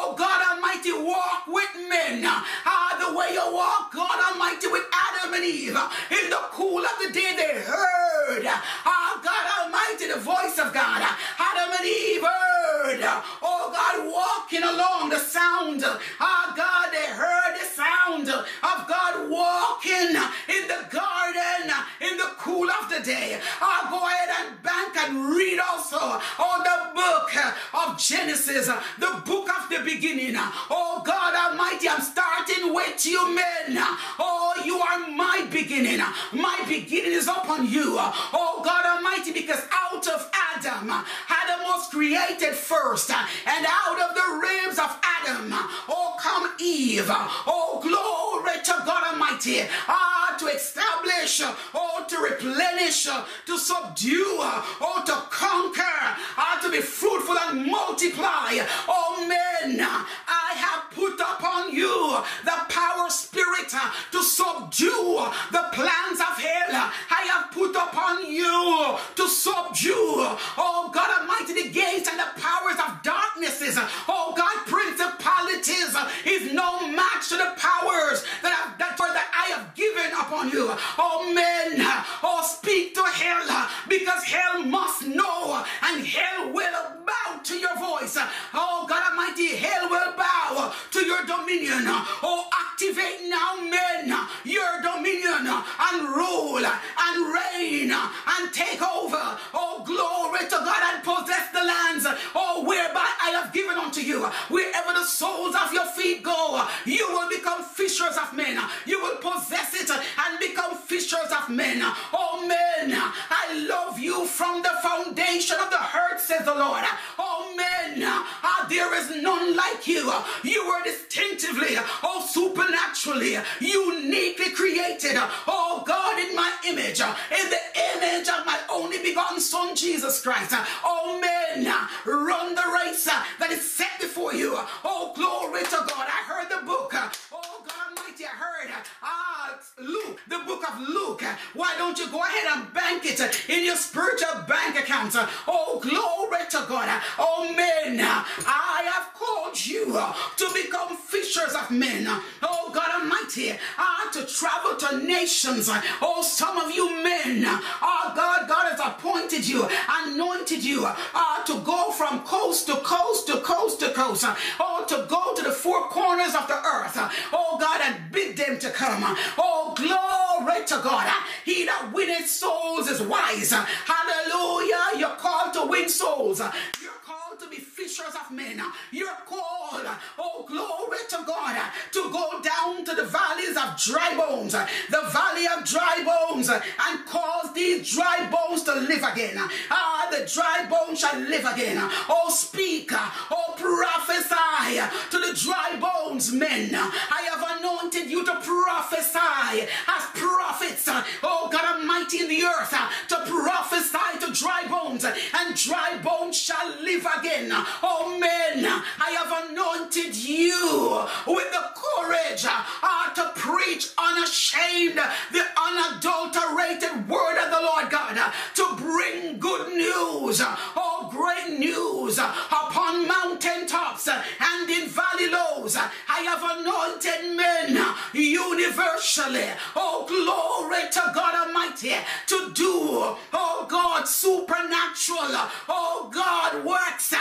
Adam, was created first, and out of the ribs of Adam, oh come Eve. Oh glory to God Almighty. Ah, to establish, oh to replenish, to subdue, oh to conquer, men, oh speak to hell because hell must know and hell will bow to your voice. Oh God Almighty, hell will bow to your dominion. Oh, activate now, men, your dominion and rule and reign and take over. Oh, glory to God and possess the lands. Oh, whereby I have given unto you. Wherever the soles of your feet go, you will become fishers of men. You will possess it of men. Oh, men, I love you from the foundation of the earth, says the Lord. Oh, men, uh, there is none like you. You were distinctively, oh, supernaturally, uniquely created. Oh, God, in my image, in the image of my only begotten Son, Jesus Christ. Oh, men, run the race that is set before you. Oh, glory to God. I heard the book. Oh, I heard. Ah, Luke, the book of Luke. Why don't you go ahead and bank it in your spiritual bank account? Oh, glory to God. Oh, men, I have called you to become fishers of men. Oh, God Almighty, uh, to travel to nations. Oh, some of you men, oh, God, God has appointed you, anointed you uh, to go from coast to coast to coast to coast. Oh, to go to the four corners of the earth. Oh, God, and bid them to come. Oh, glory to God. He that winneth souls is wise. Hallelujah. You're called to win souls. You're called to be fishers of men. You're called, oh, glory to God, to go down to the valleys of dry bones, the valley of dry bones, and cause these dry bones to live again. Ah, the dry bones shall live again. Oh, speak, oh, prophesy to the dry bones, men. I have anointed you to prophesy as prophets, oh God Almighty in the earth, to prophesy to dry bones, and dry bones shall live again. Oh men, I have anointed you with the courage uh, to preach unashamed the unadulterated word of the Lord God, uh, to bring good news, oh great news uh, upon mountaintops uh, and in valley lows. I have anointed men universally. Oh glory to God Almighty to do, oh God, supernatural, oh God, works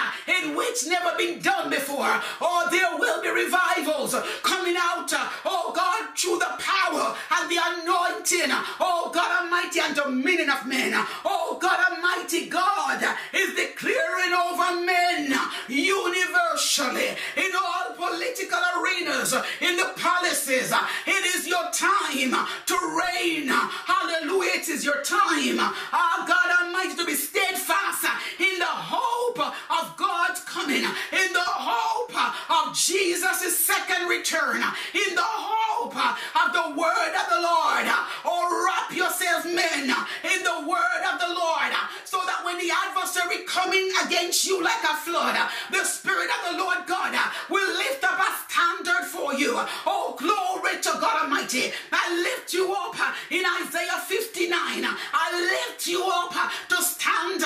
which never been done before. Oh, there will be revivals coming out, uh, oh God, through the power and the anointing, oh God Almighty, and dominion of men. Oh God Almighty, God is declaring over men universally in all political arenas, in the palaces. It is your time to reign. Hallelujah. It is your time, oh God Almighty, to be steadfast in the hope of Coming, in the hope of Jesus' second return, in the hope of the word of the Lord. Oh, wrap yourselves, men, in the word of the Lord, so that when the adversary coming against you like a flood, the Spirit of the Lord God will lift up a standard for you. Oh, glory to God Almighty. I lift you up in Isaiah 59. I lift you up to stand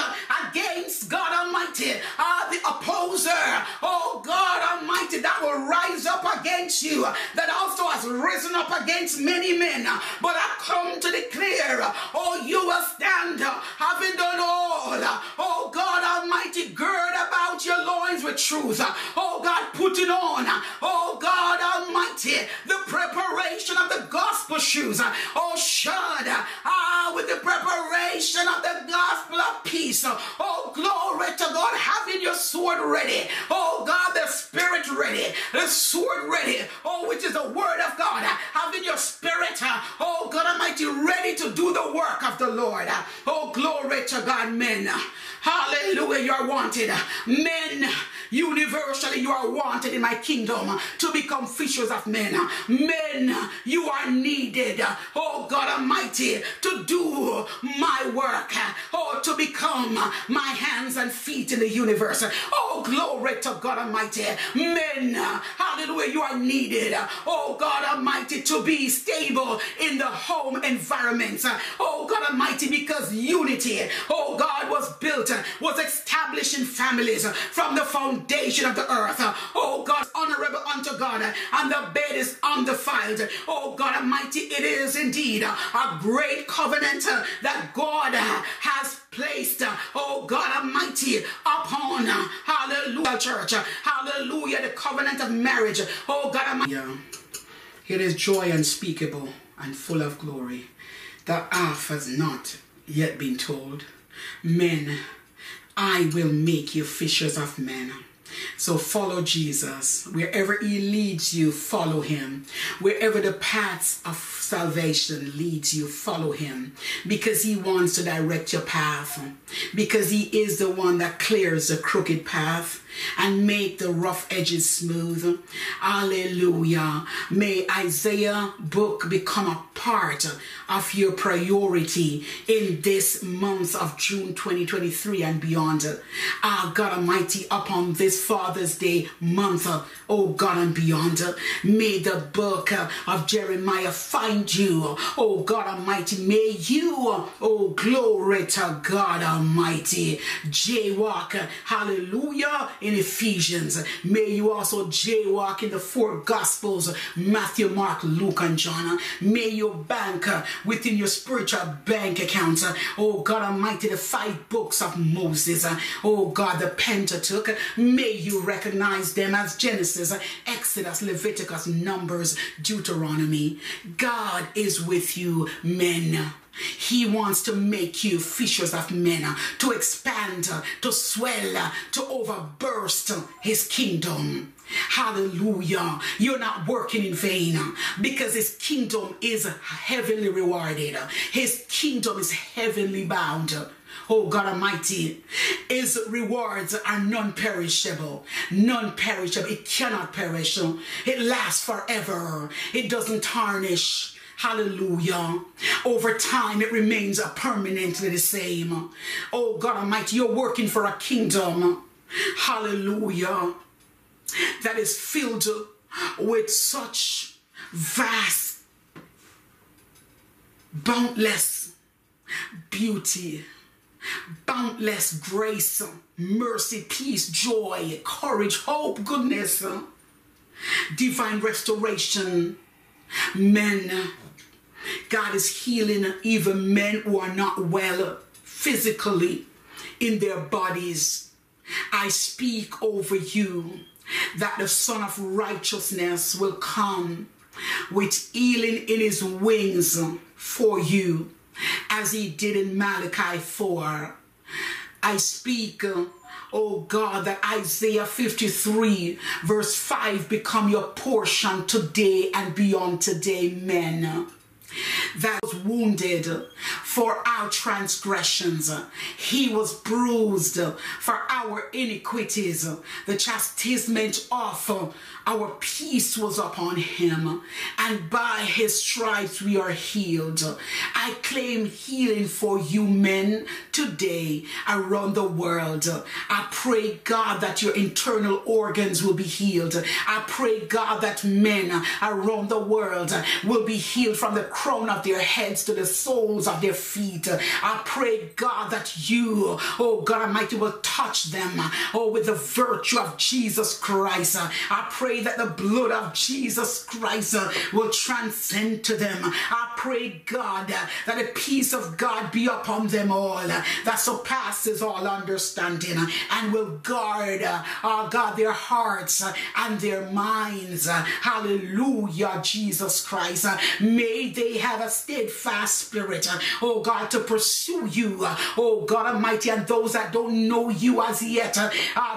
against God Almighty, uh, the opposer. Oh God Almighty, that will rise up against you, that also has risen up against many men. But I come to declare, oh, you will stand, having done all. Oh God Almighty, gird about your loins with truth. Oh God, put it on. Oh God Almighty, the preparation of the gospel shoes. Oh, shod ah, with the preparation of the gospel of peace. Oh, glory to God, having your sword ready. Oh God, the spirit ready, the sword ready. Oh, which is the word of God. Having your spirit, uh, oh God Almighty, ready to do the work of the Lord. Oh, glory to God, men. Hallelujah, you are wanted. Men, universally, you are wanted in my kingdom to become fishers of men. Men, you are needed. Oh God Almighty, to do my work. Oh, to become my hands and feet in the universe. Oh, glory to God Almighty. Men, hallelujah, you are needed. Oh God Almighty, to be stable in the home environment. Oh God Almighty, because unity, oh God, was built, was established in families from the foundation of the earth. Oh God, honorable unto God, and the bed is undefiled. Oh God Almighty, it is indeed a great covenant that God has placed, oh God Almighty, upon, hallelujah, church, hallelujah, the covenant of marriage, oh God Almighty. It is joy unspeakable and full of glory that half has not yet been told. Men, I will make you fishers of men. So follow Jesus. Wherever he leads you, follow him. Wherever the paths of salvation leads you, follow him. Because he wants to direct your path. Because he is the one that clears the crooked path and make the rough edges smooth. Hallelujah. May Isaiah book become a part of your priority in this month of June 2023 and beyond. Ah, God Almighty, upon this Father's Day month, oh God and beyond, may the book of Jeremiah find you. Oh God Almighty, may you, oh glory to God Almighty, jaywalk, hallelujah, in Ephesians. May you also jaywalk in the four Gospels Matthew, Mark, Luke, and John. May you bank uh, within your spiritual bank account. Uh, oh God Almighty, the five books of Moses. Uh, oh God, the Pentateuch. May you recognize them as Genesis, Exodus, Leviticus, Numbers, Deuteronomy. God is with you, men. He wants to make you fishers of men, to expand, to swell, to overburst his kingdom. Hallelujah. You're not working in vain because his kingdom is heavenly rewarded. His kingdom is heavenly bound. Oh God Almighty, His rewards are non perishable. Non perishable. It cannot perish. It lasts forever. It doesn't tarnish. Hallelujah. Over time, it remains permanently the same. Oh God Almighty, you're working for a kingdom. Hallelujah. That is filled with such vast, boundless beauty, boundless grace, mercy, peace, joy, courage, hope, goodness, divine restoration. Men, God is healing even men who are not well physically in their bodies. I speak over you that the Son of Righteousness will come with healing in his wings for you, as he did in Malachi 4. I speak, oh God, that Isaiah 53, verse 5, become your portion today and beyond today, men that was wounded for our transgressions. He was bruised for our iniquities. The chastisement of our peace was upon him, and by his stripes we are healed. I claim healing for you men today around the world. I pray, God, that your internal organs will be healed. I pray, God, that men around the world will be healed from the crown of their heads to the soles of their feet. I pray, God, that you, oh God Almighty, will touch them, oh, with the virtue of Jesus Christ. I pray that the blood of Jesus Christ uh, will transcend to them. I pray, God, uh, that the peace of God be upon them all uh, that surpasses all understanding and will guard, oh God, their hearts and their minds. Hallelujah, Jesus Christ. May they have a steadfast spirit, oh God, to pursue you, oh God Almighty, and those that don't know you as yet, uh,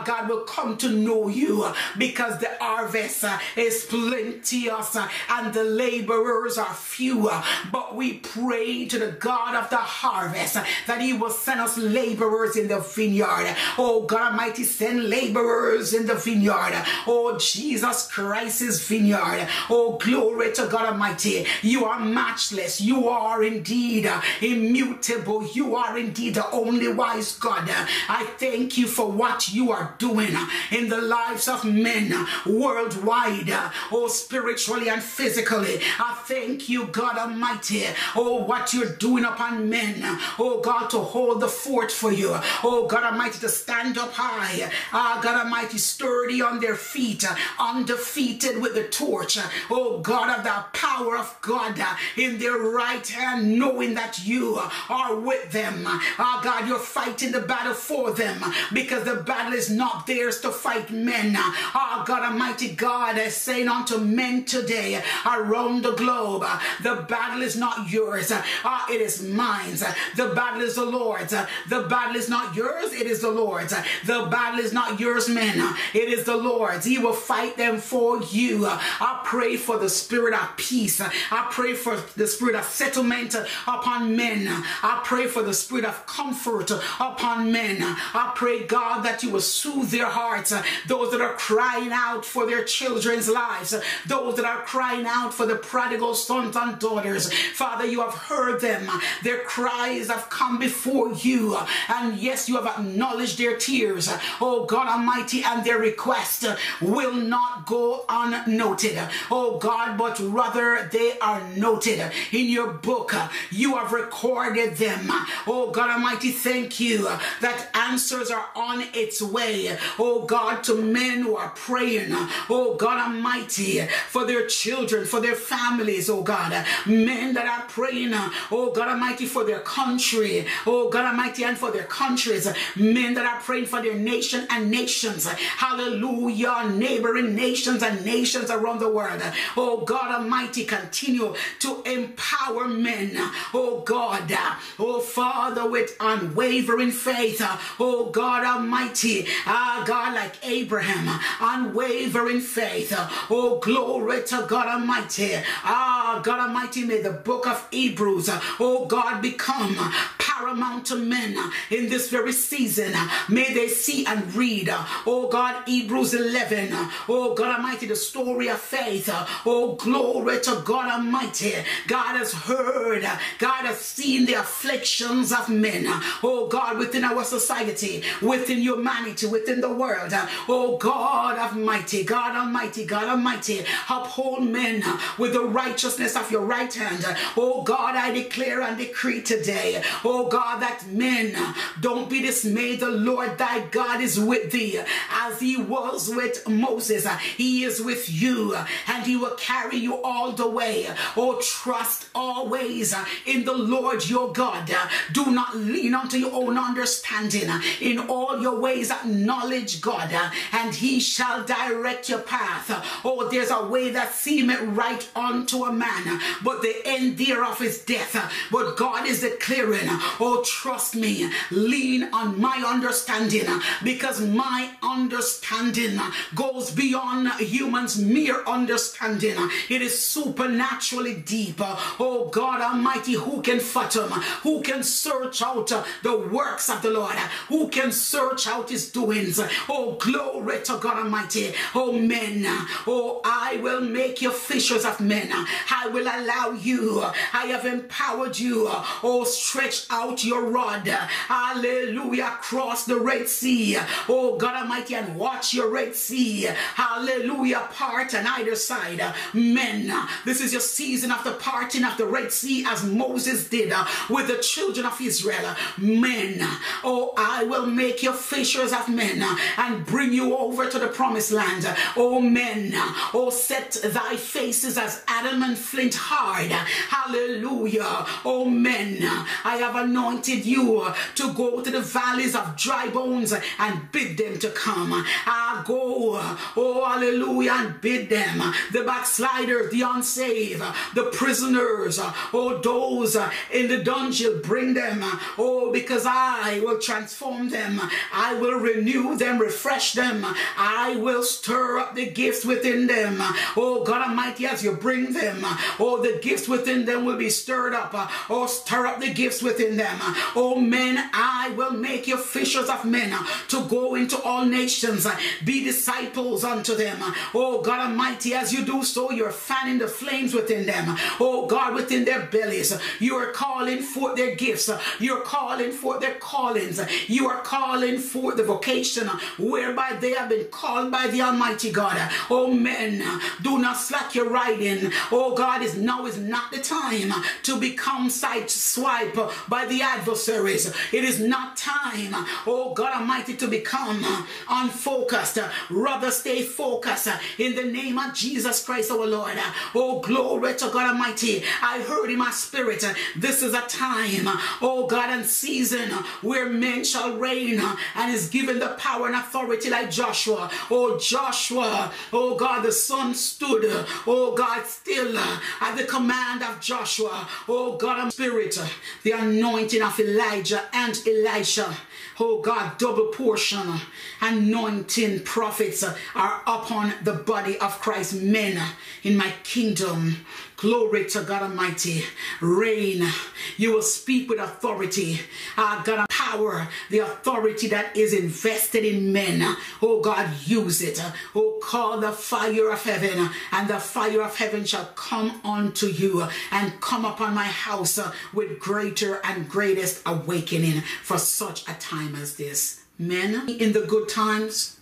God will come to know you because the harvest uh, is plenteous uh, and the laborers are few. Uh, but we pray to the God of the harvest that He will send us laborers in the vineyard. Oh God Almighty, send laborers in the vineyard. Oh Jesus Christ's vineyard. Oh glory to God Almighty. You are matchless. You are indeed immutable. You are indeed the only wise God. I thank you for what you are doing in the lives of men worldwide, oh, spiritually and physically. I thank you, God Almighty, oh, what you're doing upon men, oh, God, to hold the fort for you, oh, God Almighty, to stand up high, ah, God Almighty, sturdy on their feet, undefeated with the torch, oh, God of the power of God in their right hand, knowing that you are with them. Ah, God, you're fighting the battle for them because the battle is not theirs to fight men. Ah, God Almighty God is saying unto men today around the globe, the battle is not yours. Ah, it is mine. The battle is the Lord's. The battle is not yours. It is the Lord's. The battle is not yours, men. It is the Lord's. He will fight them for you. I pray for the spirit of peace. I pray for the spirit of settlement upon men. I pray for the spirit of comfort upon men. I pray, God, that you will soothe their hearts. Those that are crying out for their children's lives, those that are crying out for the prodigal sons and daughters. Father, you have heard them. Their cries have come before you. And yes, you have acknowledged their tears. Oh God Almighty, and their request will not go unnoted. Oh God, but rather they are noted in your book. You have recorded them. Oh God Almighty, thank you that answers are on its way. Oh God, to men who are praying. Oh God Almighty, for their children, for their families, oh God. Men that are praying, oh God Almighty, for their country. Oh God Almighty, and for their countries. Men that are praying for their nation and nations. Hallelujah. Neighboring nations and nations around the world. Oh God Almighty, continue to empower men. Oh God. Oh Father, with unwavering faith. Oh God Almighty. Ah God, like Abraham. Unwavering faith. Oh glory to God Almighty. Ah God Almighty, may the book of Hebrews, oh God, become paramount to men in this very season. May they see and read, oh God, Hebrews 11. Oh God Almighty, the story of faith. Oh glory to God Almighty. God has heard, God has seen the afflictions of men. Oh God, within our society, within humanity, within the world. Oh God Almighty, God Almighty, God Almighty, uphold men with the righteousness of your right hand. Oh God, I declare and decree today, oh God, that men don't be dismayed. The Lord thy God is with thee as he was with Moses. He is with you and he will carry you all the way. Oh, trust always in the Lord your God. Do not lean unto your own understanding. In all your ways, acknowledge God and he shall direct your path. Oh, there's a way that seemeth right unto a man, but the end thereof is death. But God is declaring, Oh, trust me. Lean on my understanding because my understanding goes beyond humans' mere understanding. It is supernaturally deep. Oh, God Almighty, who can fathom? Who can search out the works of the Lord? Who can search out his doings? Oh, glory to God Almighty. Oh, men. Oh, I will make you fishers of men. I will allow you. I have empowered you. Oh, stretch out your rod. Hallelujah. Cross the Red Sea. Oh, God Almighty, and watch your Red Sea. Hallelujah. Part on either side. Men, this is your season of the parting of the Red Sea as Moses did uh, with the children of Israel. Men, oh, I will make you fishers of men uh, and bring you over to the promised land. Oh, men, oh, set thy faces as adamant flint hard. Hallelujah. Oh, men, I have anointed you to go to the valleys of dry bones and bid them to come. I go, oh, hallelujah, and bid them, the backsliders, the unsaved, the prisoners, oh, those in the dungeon, bring them, oh, because I will transform them. I will renew them, refresh them. I will stir up the gifts within them. Oh, God Almighty, as you bring them, oh, the gifts within them will be stirred up. Oh, stir up the gifts within them. Oh, men, I will make you fishers of men to go into all nations, be disciples unto them. Oh, God Almighty, as you do so, you're fanning the flames within them. Oh, God, within their bellies, you are calling forth their gifts. You're calling forth their callings. You are calling forth the vocation whereby they have been called by the Almighty God. Oh, men, do not slack your riding. Oh, God, is now is not the time to become side swipe by the adversaries. It is not time, oh God Almighty, to become unfocused. Rather stay focused in the name of Jesus Christ our Lord. Oh, glory to God Almighty. I heard in my spirit, this is a time, oh God, and season where men shall reign and is given the power and authority like Joshua. Oh, Joshua, oh God, the sun stood, oh God, still uh, at the command of Joshua. Oh God, spirit, uh, the anointing of Elijah and Elisha. Oh God, double portion uh, anointing prophets are upon the body of Christ, men in my kingdom. Glory to God Almighty. Reign. You will speak with authority. Uh, God, power, the authority that is invested in men. Oh God, use it. Oh, call the fire of heaven, and the fire of heaven shall come unto you and come upon my house with greater and greatest awakening for such a time as this. Men in the good times,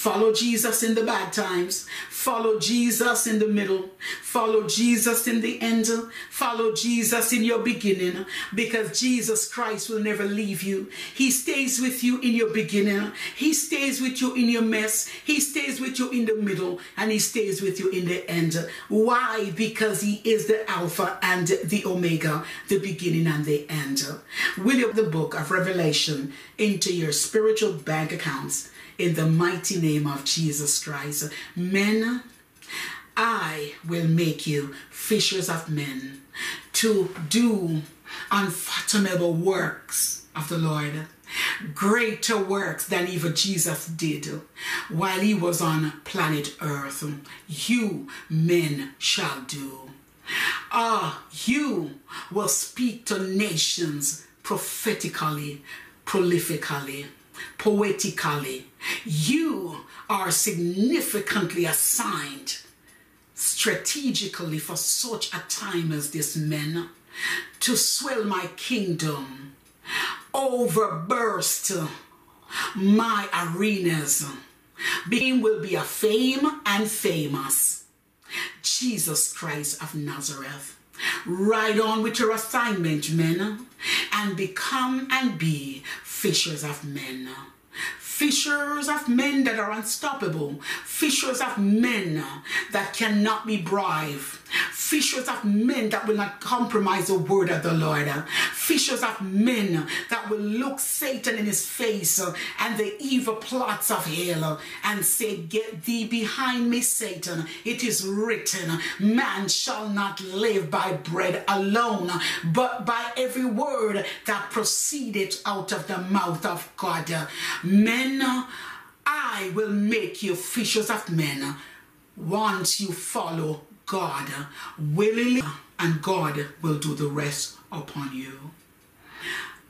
Follow Jesus in the bad times. Follow Jesus in the middle. Follow Jesus in the end. Follow Jesus in your beginning because Jesus Christ will never leave you. He stays with you in your beginning. He stays with you in your mess. He stays with you in the middle and he stays with you in the end. Why? Because he is the Alpha and the Omega, the beginning and the end. Will you the book of Revelation into your spiritual bank accounts? In the mighty name of Jesus Christ. Men, I will make you fishers of men to do unfathomable works of the Lord. Greater works than even Jesus did while he was on planet earth. You men shall do. Ah, you will speak to nations prophetically, prolifically poetically. You are significantly assigned strategically for such a time as this, men, to swell my kingdom, overburst my arenas. Being will be a fame and famous. Jesus Christ of Nazareth. Ride on with your assignment, men, and become and be fishers of men. Fishers of men that are unstoppable. Fishers of men that cannot be bribed fishers of men that will not compromise the word of the Lord, fishers of men that will look Satan in his face and the evil plots of hell and say, Get thee behind me, Satan. It is written, Man shall not live by bread alone, but by every word that proceeded out of the mouth of God. Men, I will make you fishers of men once you follow God willingly, and God will do the rest upon you.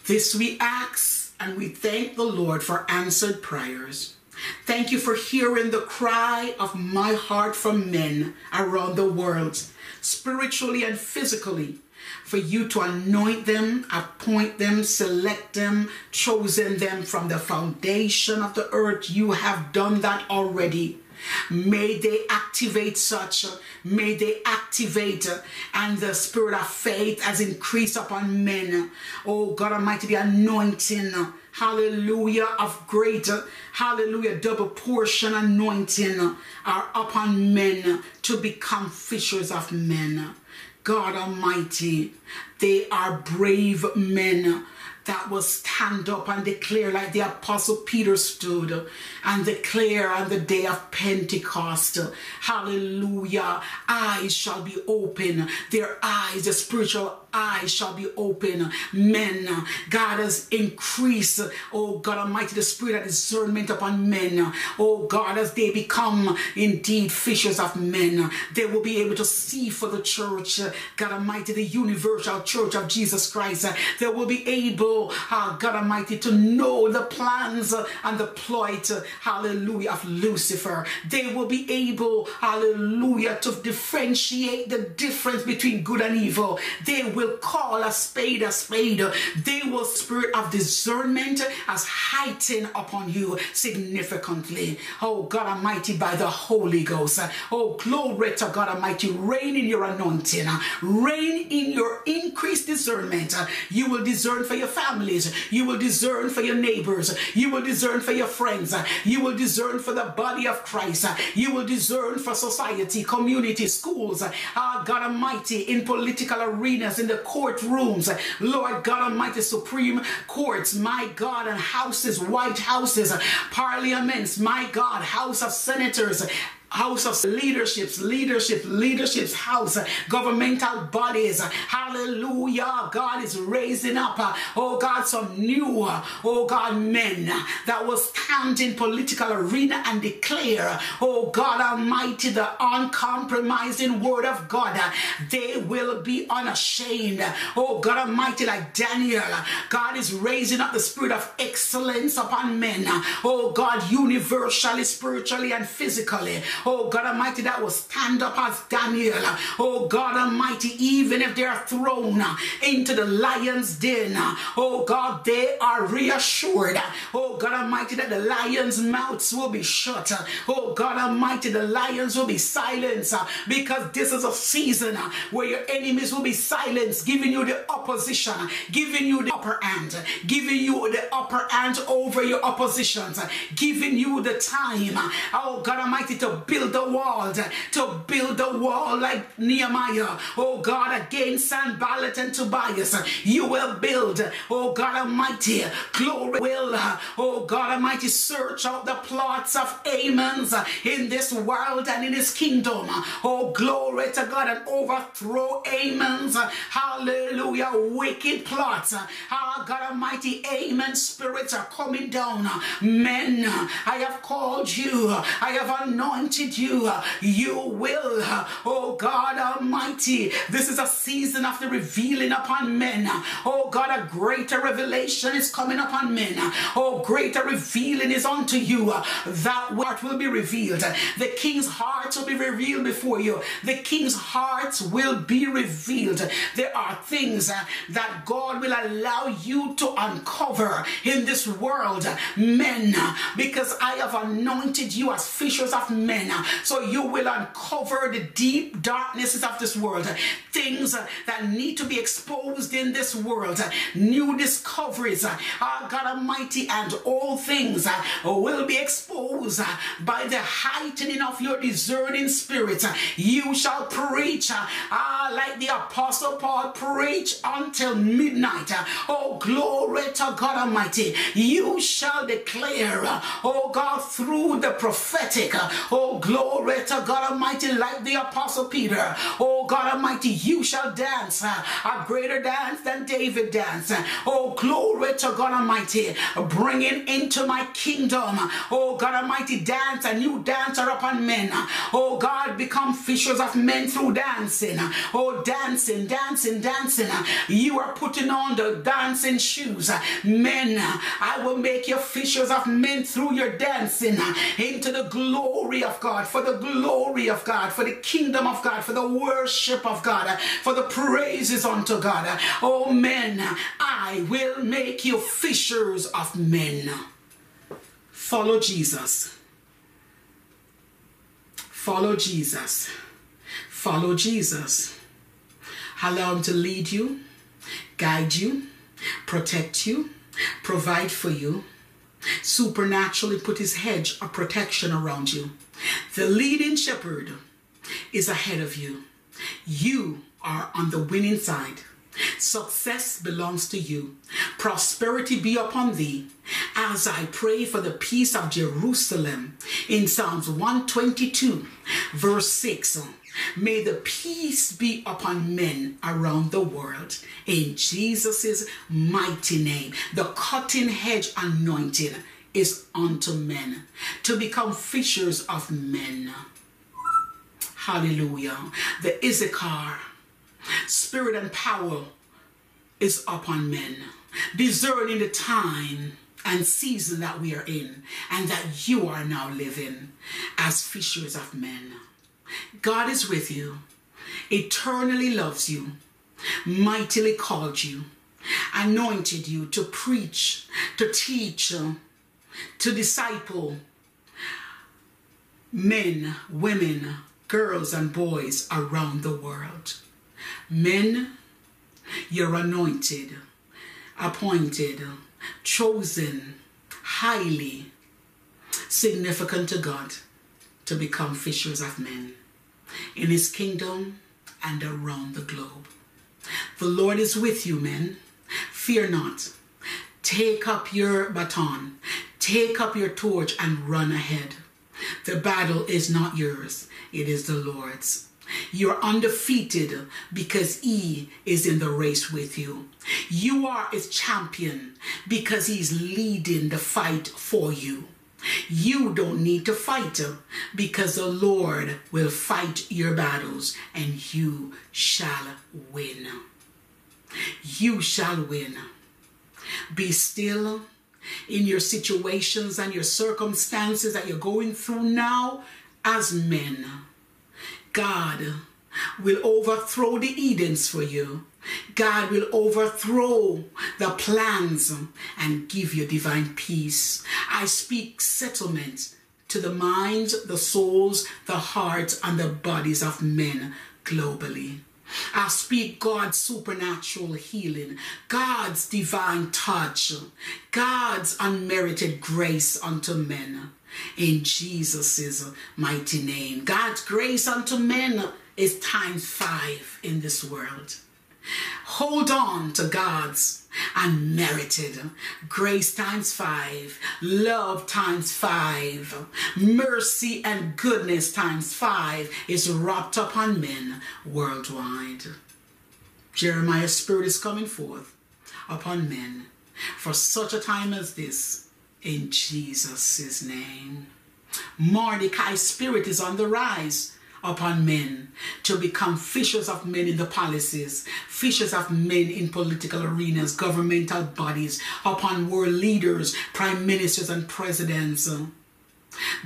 This we ask and we thank the Lord for answered prayers. Thank you for hearing the cry of my heart from men around the world, spiritually and physically, for you to anoint them, appoint them, select them, chosen them from the foundation of the earth. You have done that already. May they activate such, may they activate, and the spirit of faith has increased upon men. Oh God Almighty, the anointing, hallelujah, of greater, hallelujah, double portion anointing are upon men to become fishers of men. God Almighty, they are brave men that will stand up and declare like the apostle Peter stood and declare on the day of Pentecost, hallelujah, eyes shall be open, their eyes, the spiritual eyes shall be open. Men, God has increased, oh God Almighty, the spirit of discernment upon men. Oh God, as they become indeed fishers of men, they will be able to see for the church, God Almighty, the universal church of Jesus Christ. They will be able, uh, God Almighty, to know the plans and the plight, hallelujah, of Lucifer. They will be able, hallelujah, to differentiate the difference between good and evil. They will will call a spade a spade. They will spirit of discernment as heightened upon you significantly. Oh God Almighty, by the Holy Ghost. Oh glory to God Almighty. Reign in your anointing. Reign in your increased discernment. You will discern for your families. You will discern for your neighbors. You will discern for your friends. You will discern for the body of Christ. You will discern for society, community, schools. Ah, God Almighty, in political arenas, in the courtrooms, Lord God Almighty, Supreme Courts, my God, and houses, White Houses, parliaments, my God, House of Senators, house of leaderships, leadership, leadership's house, governmental bodies. Hallelujah. God is raising up, oh God, some new, oh God, men that will stand in political arena and declare, oh God Almighty, the uncompromising word of God. They will be unashamed. Oh God Almighty, like Daniel, God is raising up the spirit of excellence upon men. Oh God, universally, spiritually, and physically oh God Almighty, that will stand up as Daniel, oh God Almighty, even if they are thrown into the lion's den, oh God, they are reassured, oh God Almighty, that the lion's mouths will be shut, oh God Almighty, the lions will be silenced uh, because this is a season uh, where your enemies will be silenced, giving you the opposition, uh, giving you the upper hand, giving you the upper hand over your oppositions, giving you the time, oh God Almighty, to build the wall, to build the wall like Nehemiah. Oh God, against Sanballat and Tobias, you will build. Oh God Almighty, glory will. Oh God Almighty, search out the plots of Haman's in this world and in his kingdom. Oh glory to God and overthrow Haman's hallelujah wicked plots. Oh God Almighty, Haman spirits are coming down. Men, I have called you. I have anointed you, uh, you will, uh, oh God Almighty. This is a season of the revealing upon men. Oh God, a greater revelation is coming upon men. Oh, greater revealing is unto you. That what will be revealed. The king's heart will be revealed before you. The king's heart will be revealed. There are things uh, that God will allow you to uncover in this world, men, because I have anointed you as fishers of men So you will uncover the deep darknesses of this world, things that need to be exposed in this world, new discoveries, uh, God Almighty, and all things will be exposed by the heightening of your discerning spirit. You shall preach, uh, like the Apostle Paul preach until midnight. Oh, glory to God Almighty. You shall declare, oh God, through the prophetic. Oh, glory to God Almighty, like the Apostle Peter. Oh, God Almighty, you shall dance uh, a greater dance than David danced. Oh, glory to God Almighty, bringing into my kingdom. Oh, God Almighty, dance a new dancer upon men. Oh, God, become fishers of men through dancing. Oh, dancing, dancing, dancing. You are putting on the dancing shoes. Men, I will make you fishers of men through your dancing into the glory of God, for the glory of God, for the kingdom of God, for the worship of God, for the praises unto God. Oh, men, I will make you fishers of men. Follow Jesus. Follow Jesus. Follow Jesus. Allow him to lead you, guide you, protect you, provide for you, supernaturally put his hedge of protection around you. The leading shepherd is ahead of you. You are on the winning side. Success belongs to you. Prosperity be upon thee. As I pray for the peace of Jerusalem in Psalms 122, verse 6. May the peace be upon men around the world. In Jesus' mighty name, the cutting hedge anointing is unto men to become fishers of men. Hallelujah. The Issachar spirit and power is upon men, discerning the time and season that we are in and that you are now living as fishers of men. God is with you, eternally loves you, mightily called you, anointed you to preach, to teach, to disciple men, women, girls, and boys around the world. Men, you're anointed, appointed, chosen, highly significant to God to become fishers of men in his kingdom and around the globe. The Lord is with you, men. Fear not. Take up your baton, take up your torch, and run ahead. The battle is not yours, it is the Lord's. You're undefeated because He is in the race with you. You are His champion because He's leading the fight for you. You don't need to fight because the Lord will fight your battles and you shall win. You shall win. Be still in your situations and your circumstances that you're going through now as men. God will overthrow the Edens for you. God will overthrow the plans and give you divine peace. I speak settlement to the minds, the souls, the hearts, and the bodies of men globally. I speak God's supernatural healing, God's divine touch, God's unmerited grace unto men. In Jesus' mighty name. God's grace unto men is times five in this world. Hold on to God's unmerited grace times five, love times five, mercy and goodness times five is wrapped upon men worldwide. Jeremiah's spirit is coming forth upon men for such a time as this in Jesus' name. Mordecai's spirit is on the rise upon men to become fishers of men in the palaces, fishers of men in political arenas, governmental bodies, upon world leaders, prime ministers, and presidents, uh,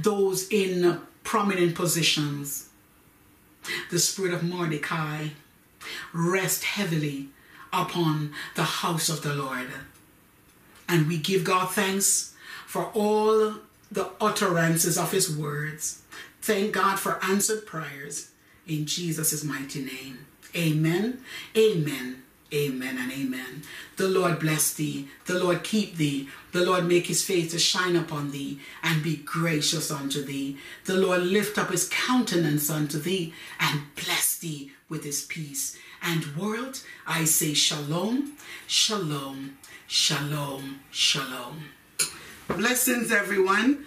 those in prominent positions. The spirit of Mordecai rest heavily upon the house of the Lord. And we give God thanks for all the utterances of his words Thank God for answered prayers in Jesus' mighty name. Amen. Amen. Amen and amen. The Lord bless thee. The Lord keep thee. The Lord make his face to shine upon thee and be gracious unto thee. The Lord lift up his countenance unto thee and bless thee with his peace. And world, I say shalom, shalom, shalom, shalom. Blessings, everyone.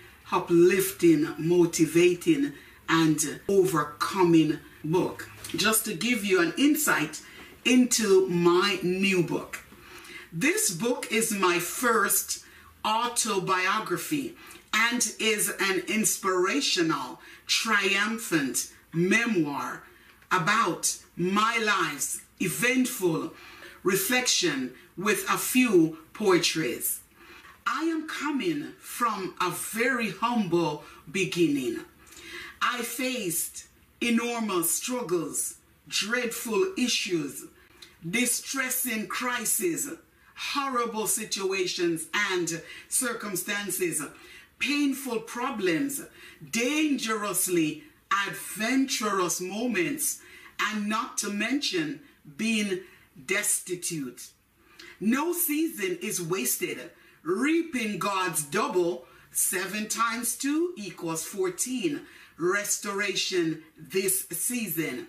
uplifting, motivating, and overcoming book. Just to give you an insight into my new book. This book is my first autobiography and is an inspirational, triumphant memoir about my life's eventful reflection with a few poetries. I am coming from a very humble beginning. I faced enormous struggles, dreadful issues, distressing crises, horrible situations and circumstances, painful problems, dangerously adventurous moments, and not to mention being destitute. No season is wasted. Reaping God's double, seven times two equals 14 restoration this season.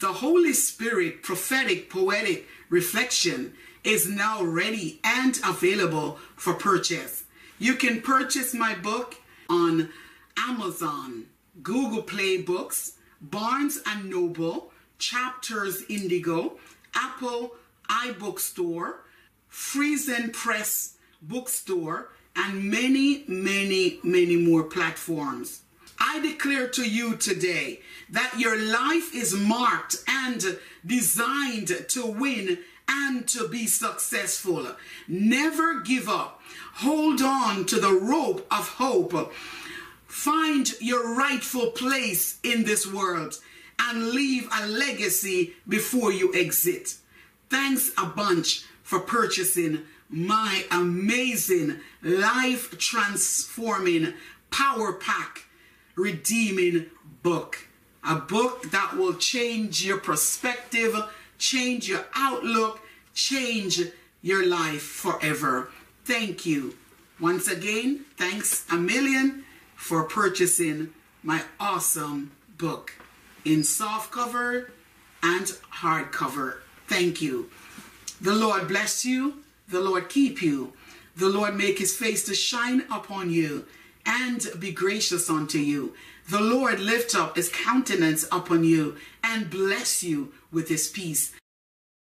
The Holy Spirit prophetic poetic reflection is now ready and available for purchase. You can purchase my book on Amazon, Google Play Books, Barnes and Noble, Chapters Indigo, Apple iBookstore, Friesen Press Bookstore, and many, many, many more platforms. I declare to you today that your life is marked and designed to win and to be successful. Never give up. Hold on to the rope of hope. Find your rightful place in this world and leave a legacy before you exit. Thanks a bunch for purchasing my amazing life transforming power pack redeeming book. A book that will change your perspective, change your outlook, change your life forever. Thank you. Once again, thanks a million for purchasing my awesome book in soft cover and hardcover. Thank you. The Lord bless you. The Lord keep you. The Lord make his face to shine upon you and be gracious unto you. The Lord lift up his countenance upon you and bless you with his peace.